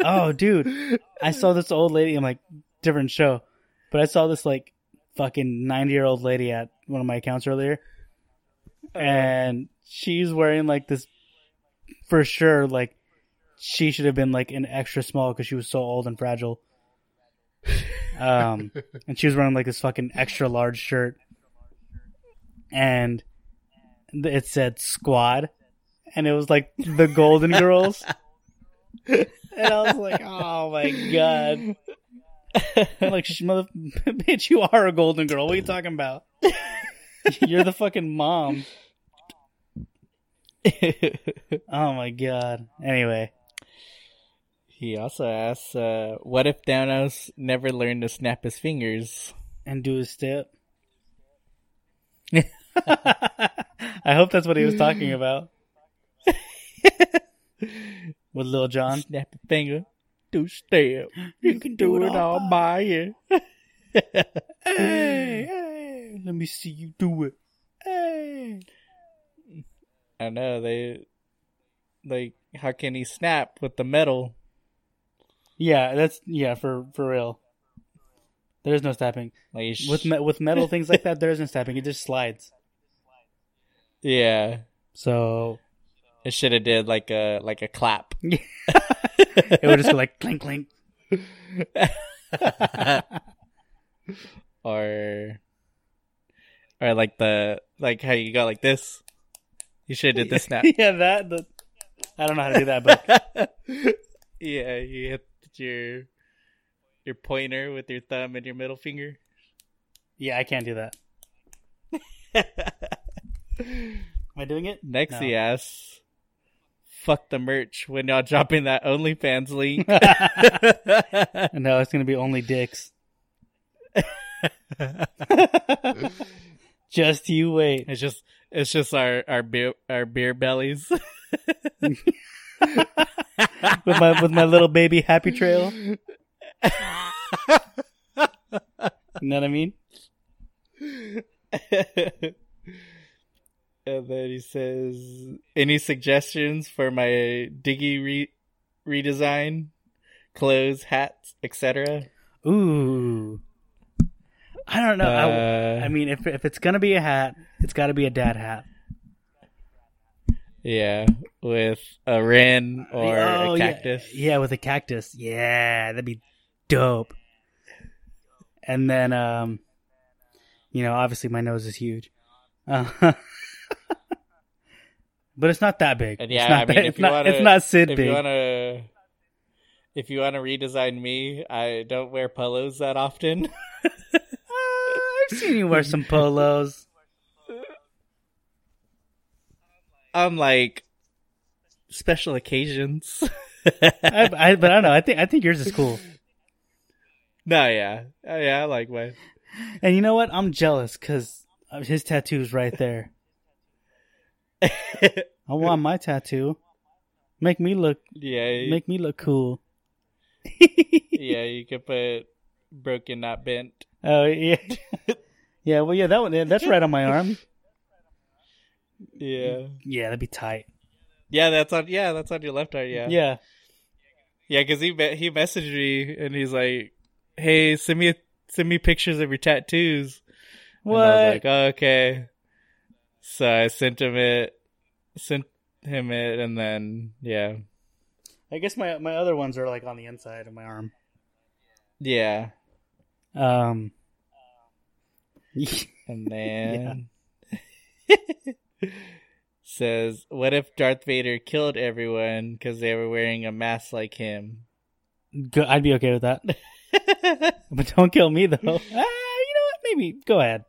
oh, dude, I saw this old lady. I'm like, different show, but I saw this like fucking ninety year old lady at one of my accounts earlier, and she's wearing like this. For sure, like she should have been like an extra small because she was so old and fragile. *laughs* Um, and she was wearing like this fucking extra large shirt, and it said squad, and it was like the Golden Girls. *laughs* And I was like, oh my god. I'm like, "Sh- mother, *laughs* bitch, you are a golden girl. What are you talking about? *laughs* You're the fucking mom. Oh my god. Anyway, he also asks, uh, "What if Thanos never learned to snap his fingers?" and do his step. *laughs* I hope that's what he was talking about. *laughs* With Lil Jon. Snap a finger, do step. You can do it all by you. *laughs* Hey, hey, let me see you do it. Hey. I know they, like, how can he snap with the metal? Yeah, that's yeah for for real. There's no snapping Like, with me- with metal things like that. There is no snapping. It just slides. Yeah, So it should have did like a like a clap. *laughs* it would just go like clink clink. *laughs* or or like the like how you go like this. You should have did the snap. *laughs* yeah, that. The, I don't know how to do that, but yeah, you hit your your pointer with your thumb and your middle finger. yeah, I can't do that. Am I doing it? Next, No. asks, "Fuck the merch when y'all dropping that OnlyFans link." *laughs* *laughs* No, it's gonna be only dicks. *laughs* Just you wait. it's just it's just our our beer our beer bellies. with my with my little baby happy trail. You know what I mean? And then he says, "Any suggestions for my Diggy re- redesign, clothes, hats, etc." Ooh. I don't know. Uh, I, I mean, if if it's gonna be a hat, it's got to be a dad hat. Yeah, with a wren or Oh, a yeah. cactus. Yeah, with a cactus. Yeah, that'd be dope. And then, um, you know, obviously my nose is huge, uh, *laughs* but it's not that big. And it's yeah, not I mean, that- if it's you not. wanna, it's not Sid if big. you wanna, if you wanna redesign me, I don't wear polos that often. Uh, *laughs* I've seen you wear some polos. I'm like special occasions. *laughs* I, I, but I don't know. I think I think yours is cool. no, yeah, Uh, yeah, I like mine. And you know what? I'm jealous because his tattoo's right there. I want my tattoo. Make me look. yeah, Make me look cool. yeah, you could put broken, not bent. Oh yeah, yeah. Well, yeah. That one. That's right on my arm. Yeah. Yeah, that'd be tight. Yeah, that's on. Yeah, that's on your left arm. Yeah. Yeah. Yeah, because he me- he messaged me and he's like, "Hey, send me a, send me pictures of your tattoos." And I was What? like, oh, "Okay." So I sent him it, sent him it, and then yeah, I guess my my other ones are like on the inside of my arm. yeah, Um. *laughs* and then *laughs* says, "What if Darth Vader killed everyone because they were wearing a mask like him?" I'd be okay with that, *laughs* but don't kill me though. Ah, you know what? Maybe go ahead.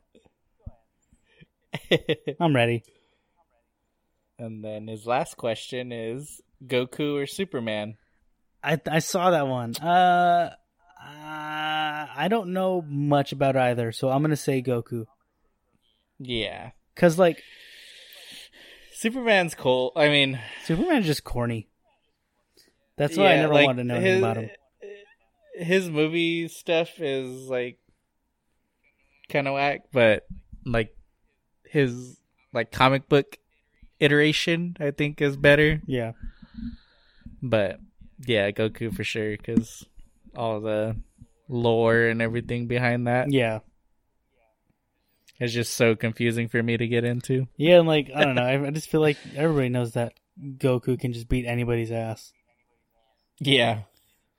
*laughs* I'm ready. and then his last question is Goku or Superman? I I saw that one. Uh, uh, I don't know much about either, so I'm gonna say Goku. Yeah. Cause like Superman's cool. I mean, Superman's just corny. That's why I never like, wanted to know his, anything about him. His movie stuff is like kind of whack, but like his like comic book iteration, I think, is better. Yeah, But yeah, Goku for sure because all the lore and everything behind that yeah, is just so confusing for me to get into. yeah. And like I don't know, *laughs* I, I just feel like everybody knows that Goku can just beat anybody's ass. Yeah,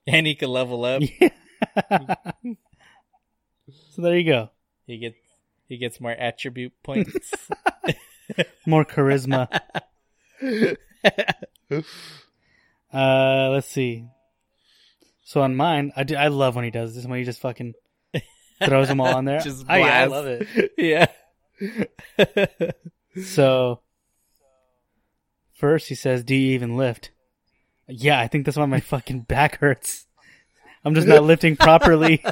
and he can level up. *laughs* so there you go. He gets he gets more attribute points. *laughs* More charisma. Uh, let's see. So on mine, I do, I love when he does this when he just fucking throws them all on there. *laughs* Just I, I love it. *laughs* yeah. So first he says, "Do you even lift?" Yeah, I think that's why my fucking back hurts. I'm just not lifting properly.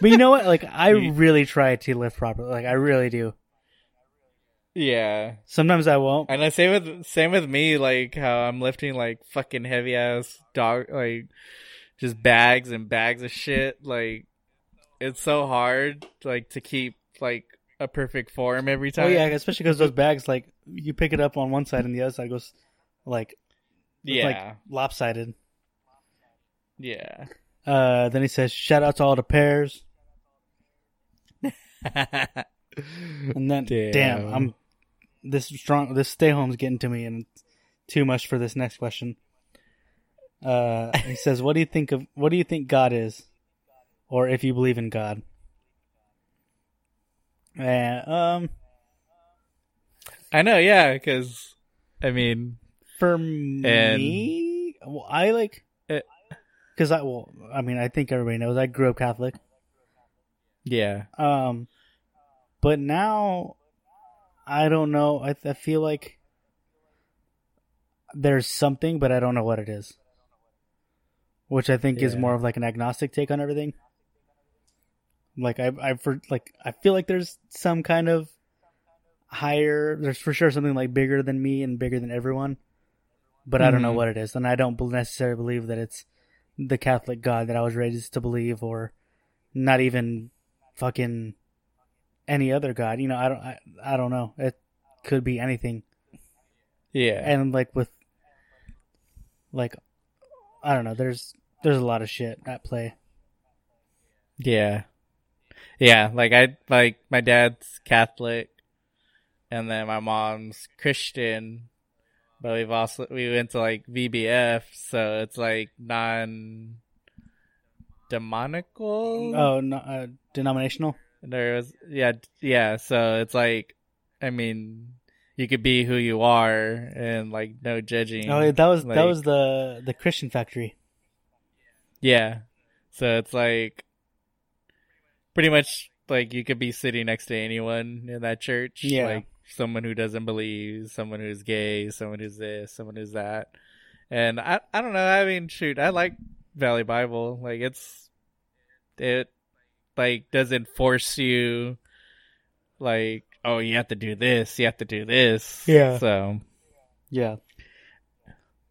But you know what? Like I really try to lift properly. Like I really do. yeah. Sometimes I won't. And I same with same with me, like how I'm lifting like fucking heavy ass dog like just bags and bags of shit. Like it's so hard like to keep like a perfect form every time. Oh yeah, especially because those bags, like you pick it up on one side and the other side goes like Yeah. like lopsided. Yeah. Uh, then he says, "Shout out to all the pairs." *laughs* And then, damn, Damn. I'm this strong. This stay home's getting to me, and it's too much for this next question. Uh, he *laughs* says, "What do you think of? What do you think God is, or if you believe in God?" Uh, um, I know, yeah, because I mean, for me, well, I like Uh, because I well, I mean, I think everybody knows I grew up Catholic. yeah, Um, but now I don't know. I, I feel like there's something, but I don't know what it is. Which I think is more of like an agnostic take on everything. Like I, I for like I feel like there's some kind of higher. There's for sure something like bigger than me and bigger than everyone, but I don't know Mhm. what it is, and I don't necessarily believe that it's the Catholic God that I was raised to believe, or not even fucking any other God. You know, I don't, I, I don't know. It could be anything, yeah, and like with, like, I don't know. There's there's a lot of shit at play. yeah, yeah. Like I like my dad's Catholic, and then my mom's Christian, but we've also we went to like VBF, so it's like non demonical. Oh, no, uh, denominational. There was yeah yeah. So it's like, I mean, you could be who you are and like no judging. Oh, that was that was the the Christian Factory. yeah. So it's like pretty much like you could be sitting next to anyone in that church. Yeah. Like someone who doesn't believe, someone who's gay, someone who's this, someone who's that. And I I don't know, I mean shoot, I like Valley Bible. Like it's it like doesn't force you like oh you have to do this, you have to do this. Yeah. So Yeah.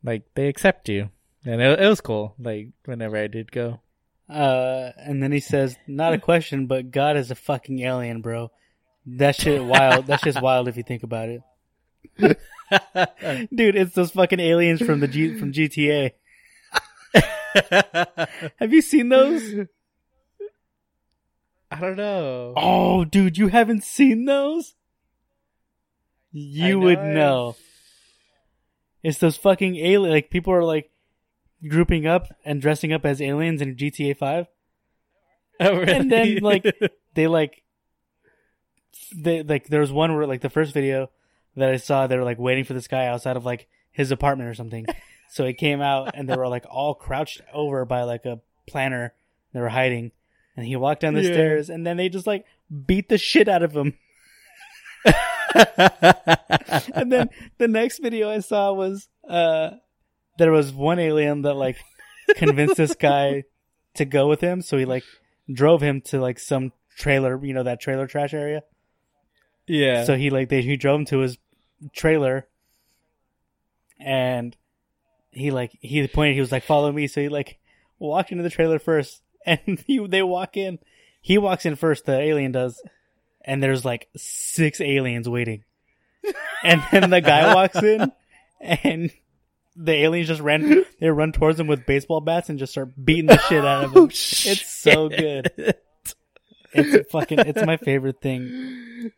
like they accept you. And it, it was cool, like whenever I did go. Uh, and then he says, not a question, but God is a fucking alien, bro. That shit wild. That shit's wild if you think about it. *laughs* Dude, it's those fucking aliens from the G- from GTA. *laughs* Have you seen those? I don't know. Oh, dude, you haven't seen those? You I would know. know. It's those fucking alien. Like people are like grouping up and dressing up as aliens in GTA Five, *laughs* Oh, really? and then like they like they like there was one where like the first video that I saw they were like waiting for this guy outside of like his apartment or something. *laughs* so he came out and they were like all crouched over by like a planter. They were hiding, and he walked down the Yeah. stairs, and then they just like beat the shit out of him. *laughs* and then the next video I saw was uh there was one alien that like convinced this guy to go with him, so he like drove him to like some trailer, you know, that trailer trash area. yeah. So he like they he drove him to his trailer and he like he pointed he was like follow me so he like walked into the trailer first *laughs* and he, they walk in he walks in first the alien does and there's like six aliens waiting and then the guy *laughs* walks in and the aliens just ran they run towards him with baseball bats and just start beating the shit out of him oh, it's so good it's fucking it's my favorite thing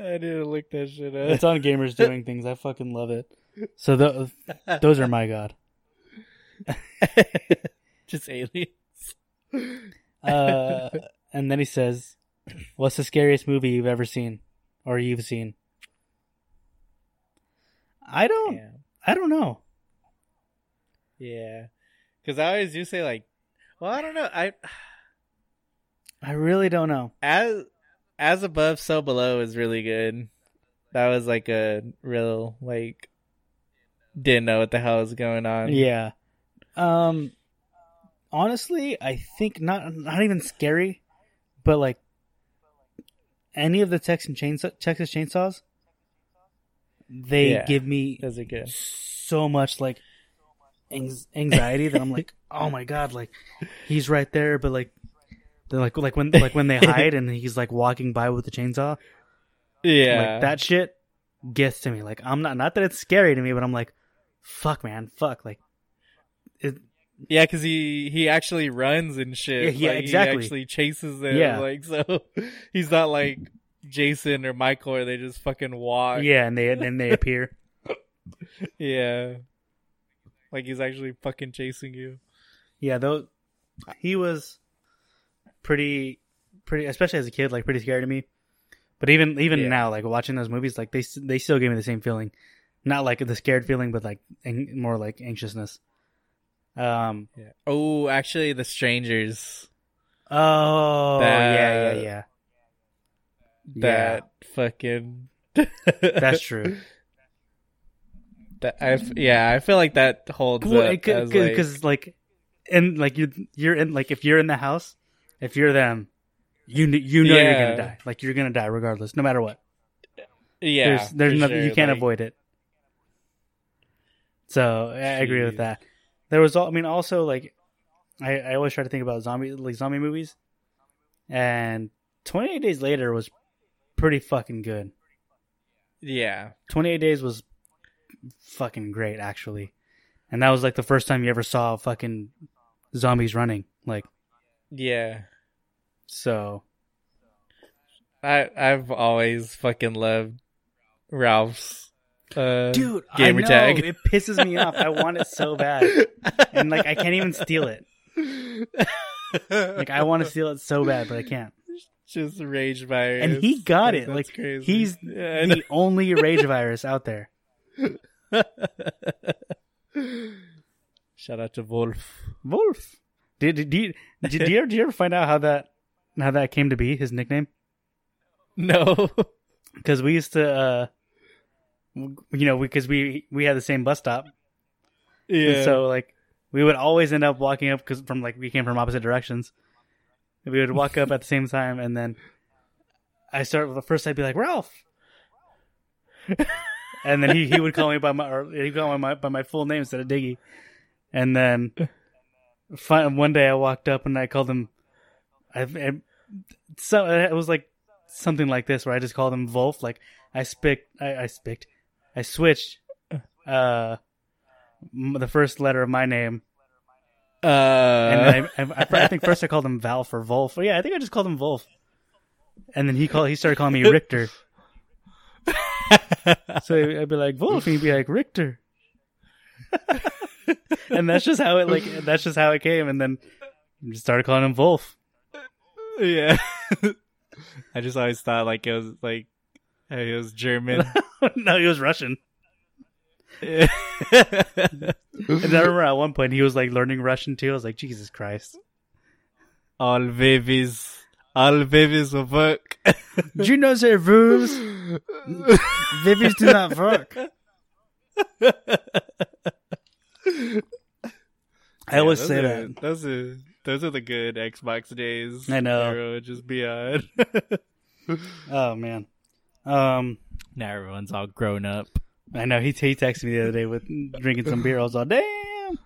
I didn't look that shit up. it's on gamers doing things. I fucking love it. So th- those are my god. *laughs* Just aliens. Uh, and then he says, "What's the scariest movie you've ever seen, or you've seen?" I don't. Yeah. I don't know. Yeah. Because I always do say like, well, I don't know. I I really don't know. as as above, so below is really good. That was like a real like didn't know what the hell was going on. Yeah. Um. Honestly, I think not. Not even scary, but like any of the Texas chainsaw, Texas chainsaws, they Yeah. give me Those are good. so much like anx- anxiety that I'm like, *laughs* oh my god, like he's right there, but like they're like like when like when they *laughs* hide and he's like walking by with the chainsaw, Yeah. like that shit gets to me. Like I'm not not that it's scary to me, but I'm like, fuck man, fuck like. It, Yeah, because he he actually runs and shit. Yeah, yeah, like, exactly. He actually chases them. Yeah. like so *laughs* he's not like Jason or Michael, where they just fucking walk. yeah, and they and then they appear. *laughs* *laughs* yeah. Like he's actually fucking chasing you. Yeah, though he was pretty, pretty, especially as a kid, like pretty scary to me. But even even Yeah. now, like watching those movies, like they they still gave me the same feeling, not like the scared feeling, but like an- more like anxiousness. Um. Yeah. Oh, actually, The Strangers. Oh yeah, yeah, That- yeah. That fucking. That's *laughs* true. That I yeah, I feel like that holds Well, up because like- like, and like you you're in like if you're in the house, if you're them, you you know you're gonna die. Like you're gonna die regardless, no matter what. yeah, there's there's nothing you can't like- avoid it. So I agree with that. There was, al- I mean, also like, I, I always try to think about zombie like zombie movies, and Twenty Eight Days Later was pretty fucking good. Yeah, Twenty Eight Days was fucking great actually, and that was like the first time you ever saw fucking zombies running. Like yeah. so, I I've always fucking loved Ralph's uh, dude, gamer I know, tag. it pisses me off. I want it so bad, and like I can't even steal it. Like I want to steal it so bad, but I can't. just rage virus, and he got it. that's Like crazy. he's Yeah, the only rage virus out there. *laughs* Shout out to Wolf. Wolf. Did did, you did, you ever, did you ever find out how that how that came to be his nickname? *laughs* No. *laughs* Because we used to, uh, you know, because we we had the same bus stop, And yeah. so like we would always end up walking up because from like we came from opposite directions. We would walk up at the same time, and then I start with the first. I'd be like Ralph, and then he, he would call me by my or he'd call me by my, by my full name instead of Diggy, and then one day I walked up and I called him. I, I so it was like something like this where I just called him Wolf. Like I spicked, I, I spicked, I switched uh the first letter of my name, Uh, and then I, I, I think first I called him Val for Wolf. Well, yeah, I think I just called him Wolf, and then he called he started calling me Richter. *laughs* so I'd be like Wolf, and he'd be like Richter. *laughs* and that's just how it like that's just how it came, and then I just started calling him Wolf. yeah. *laughs* I just always thought like it was like it was German. *laughs* no, he was Russian. *laughs* And I remember at one point he was like learning Russian too. I was like, Jesus Christ. all babies, all babies will work. Do you know their rules? Babies do not work. I always those say are, that. Those are those are the good Xbox days. I know. Just be on. *laughs* Oh man. Um, now everyone's all grown up. I know he he texted me the other day with drinking some beer. I was all damn.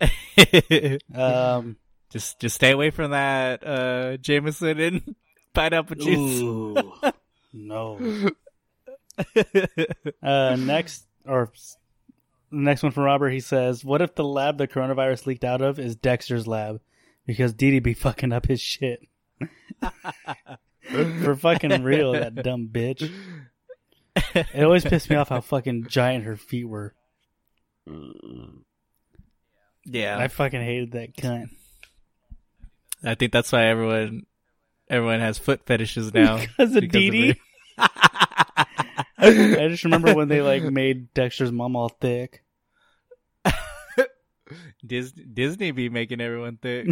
*laughs* Um, just just stay away from that uh Jameson and *laughs* pineapple juice. ooh, no. *laughs* Uh, next or next one from Robert, he says, "What if the lab the coronavirus leaked out of is Dexter's lab because Dee be fucking up his shit for fucking real? That dumb bitch. It always pissed me off how fucking giant her feet were. Yeah, I fucking hated that cunt. I think that's why everyone everyone has foot fetishes now *laughs* Because of Dee Dee. *laughs* I just remember when they like made Dexter's mom all thick. *laughs* Dis- Disney be making everyone thick.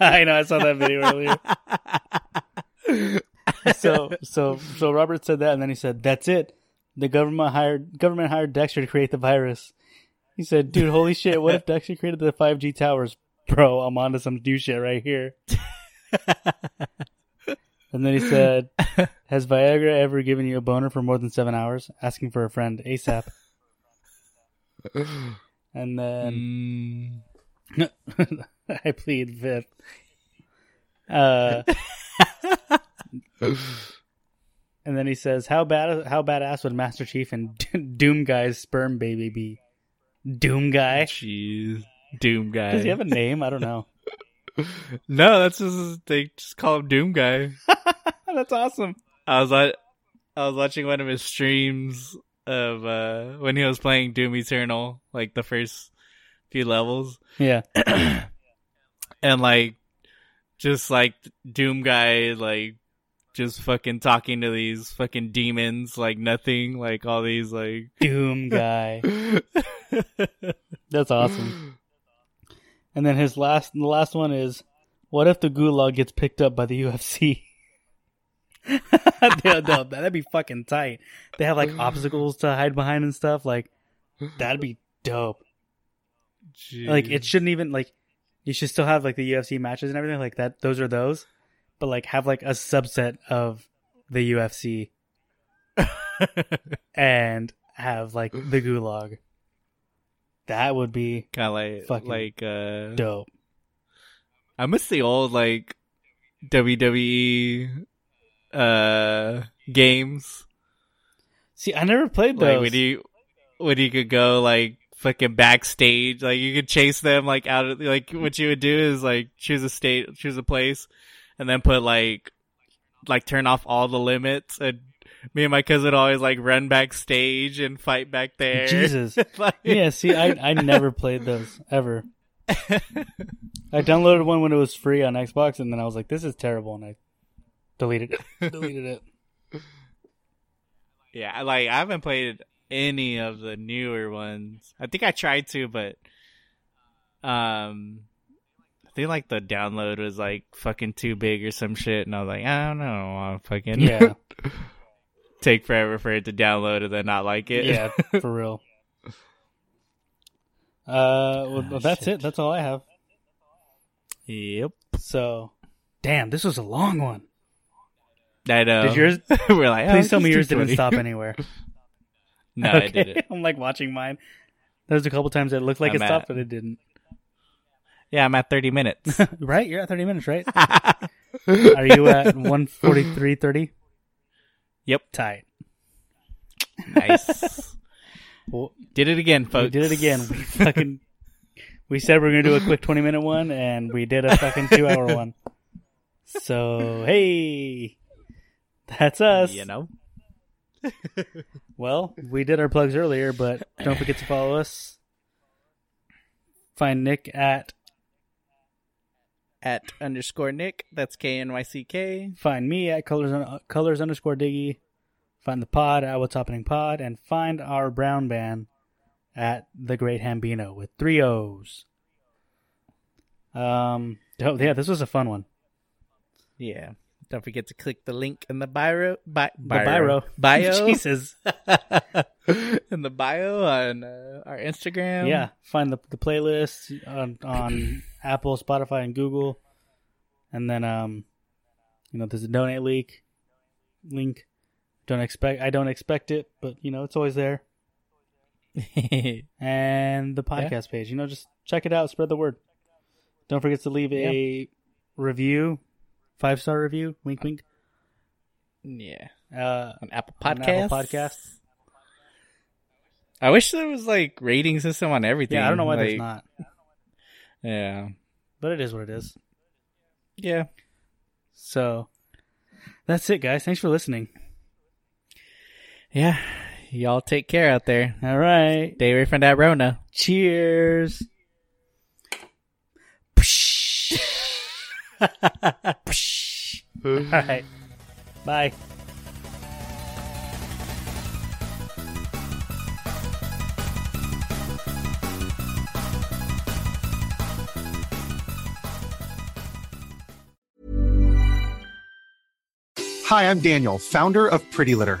I know. I saw that video earlier. *laughs* so so so Robert said that, and then he said, "That's it. The government hired government hired Dexter to create the virus." He said, "Dude, holy shit! What if Dexter created the five G towers, bro? I'm onto some new shit right here." *laughs* and then he said, "Has Viagra ever given you a boner for more than seven hours? Asking for a friend ASAP." And then Mm, *laughs* I plead fifth. Uh, *laughs* and then he says, "How bad? How badass would Master Chief and *laughs* Doom Guy's sperm baby be?" Doom Guy. jeez, Doom guy. Does he have a name? I don't know. *laughs* no, that's just they just call him Doom guy. That's awesome. I was like, I was watching one of his streams of uh when he was playing Doom Eternal, like the first few levels, Yeah. *clears throat* and like just like Doom guy, like just fucking talking to these fucking demons, like nothing, like all these like. *laughs* Doom Guy. That's awesome. And then his last, the last one is, "What if the Gulag gets picked up by the UFC?" No, *laughs* that'd be fucking tight. They have like obstacles to hide behind and stuff. Like that'd be dope. Like it shouldn't even like you should still have like the UFC matches and everything like that. Those are those, but like have like a subset of the UFC *laughs* and have like the Gulag. That would be kind of like Fucking like uh dope. I miss the old like WWE uh games. See, I never played Like those. when you when you could go like fucking backstage, like you could chase them like out of like what you would do is like choose a state, choose a place, and then put like like turn off all the limits and me and my cousin always like run backstage and fight back there. Jesus. *laughs* Like- yeah, see, I I never played those ever. I downloaded one when it was free on Xbox, and then I was like, "This is terrible," and I deleted it. *laughs* deleted it. Yeah, like I haven't played any of the newer ones. I think I tried to, but um, I think like the download was like fucking too big or some shit, and I was like, I don't know, I'll fucking Yeah, take forever for it to download and then not like it. yeah, for real. Uh, well, Ah, that's shit. it. That's all I have. yep. So, damn, this was a long one. I know. Did yours? *laughs* We're like, oh, Please tell me yours didn't stop anywhere. *laughs* *laughs* no, I didn't. I'm like watching mine. There's a couple times that it looked like I'm it stopped, at- but it didn't. Yeah, I'm at 30 minutes. *laughs* right? You're at 30 minutes, right? *laughs* Are you at 143.30? Yep. Tight. Nice. *laughs* Well, did it again, folks. we did it again. We fucking we said we are gonna do a quick twenty minute one, and we did a fucking two hour one. So hey, that's us. You know. Well, we did our plugs earlier, but don't forget to follow us. Find Nick at At underscore Nick. That's K N Y C K. find me at colors uh, colors underscore diggy. Find the pod at what's happening pod, and find our brown band at the Great Hambino with three O's. Um. Oh yeah, this was a fun one. Yeah. Don't forget to click the link in the bio. Bi- The biro. *laughs* Bio. Jesus. *laughs* in the bio on uh, our Instagram. Yeah, find the the playlist on on *clears throat* Apple, Spotify, and Google, and then um, you know, there's a donate link. Link. Don't expect. I don't expect it, but you know, it's always there. *laughs* And the podcast page. You know, just check it out. Spread the word. Don't forget to leave a review, five star review. Wink, wink. yeah. Uh, On Apple Podcast. Podcasts. I wish there was like rating system on everything. Yeah, I don't know why like, there's not, Yeah. but it is what it is. Yeah. So that's it, guys. Thanks for listening. Yeah. Y'all take care out there. All right. Stay away from that Rona. Cheers. All right. Bye. Hi, I'm Daniel, founder of Pretty Litter.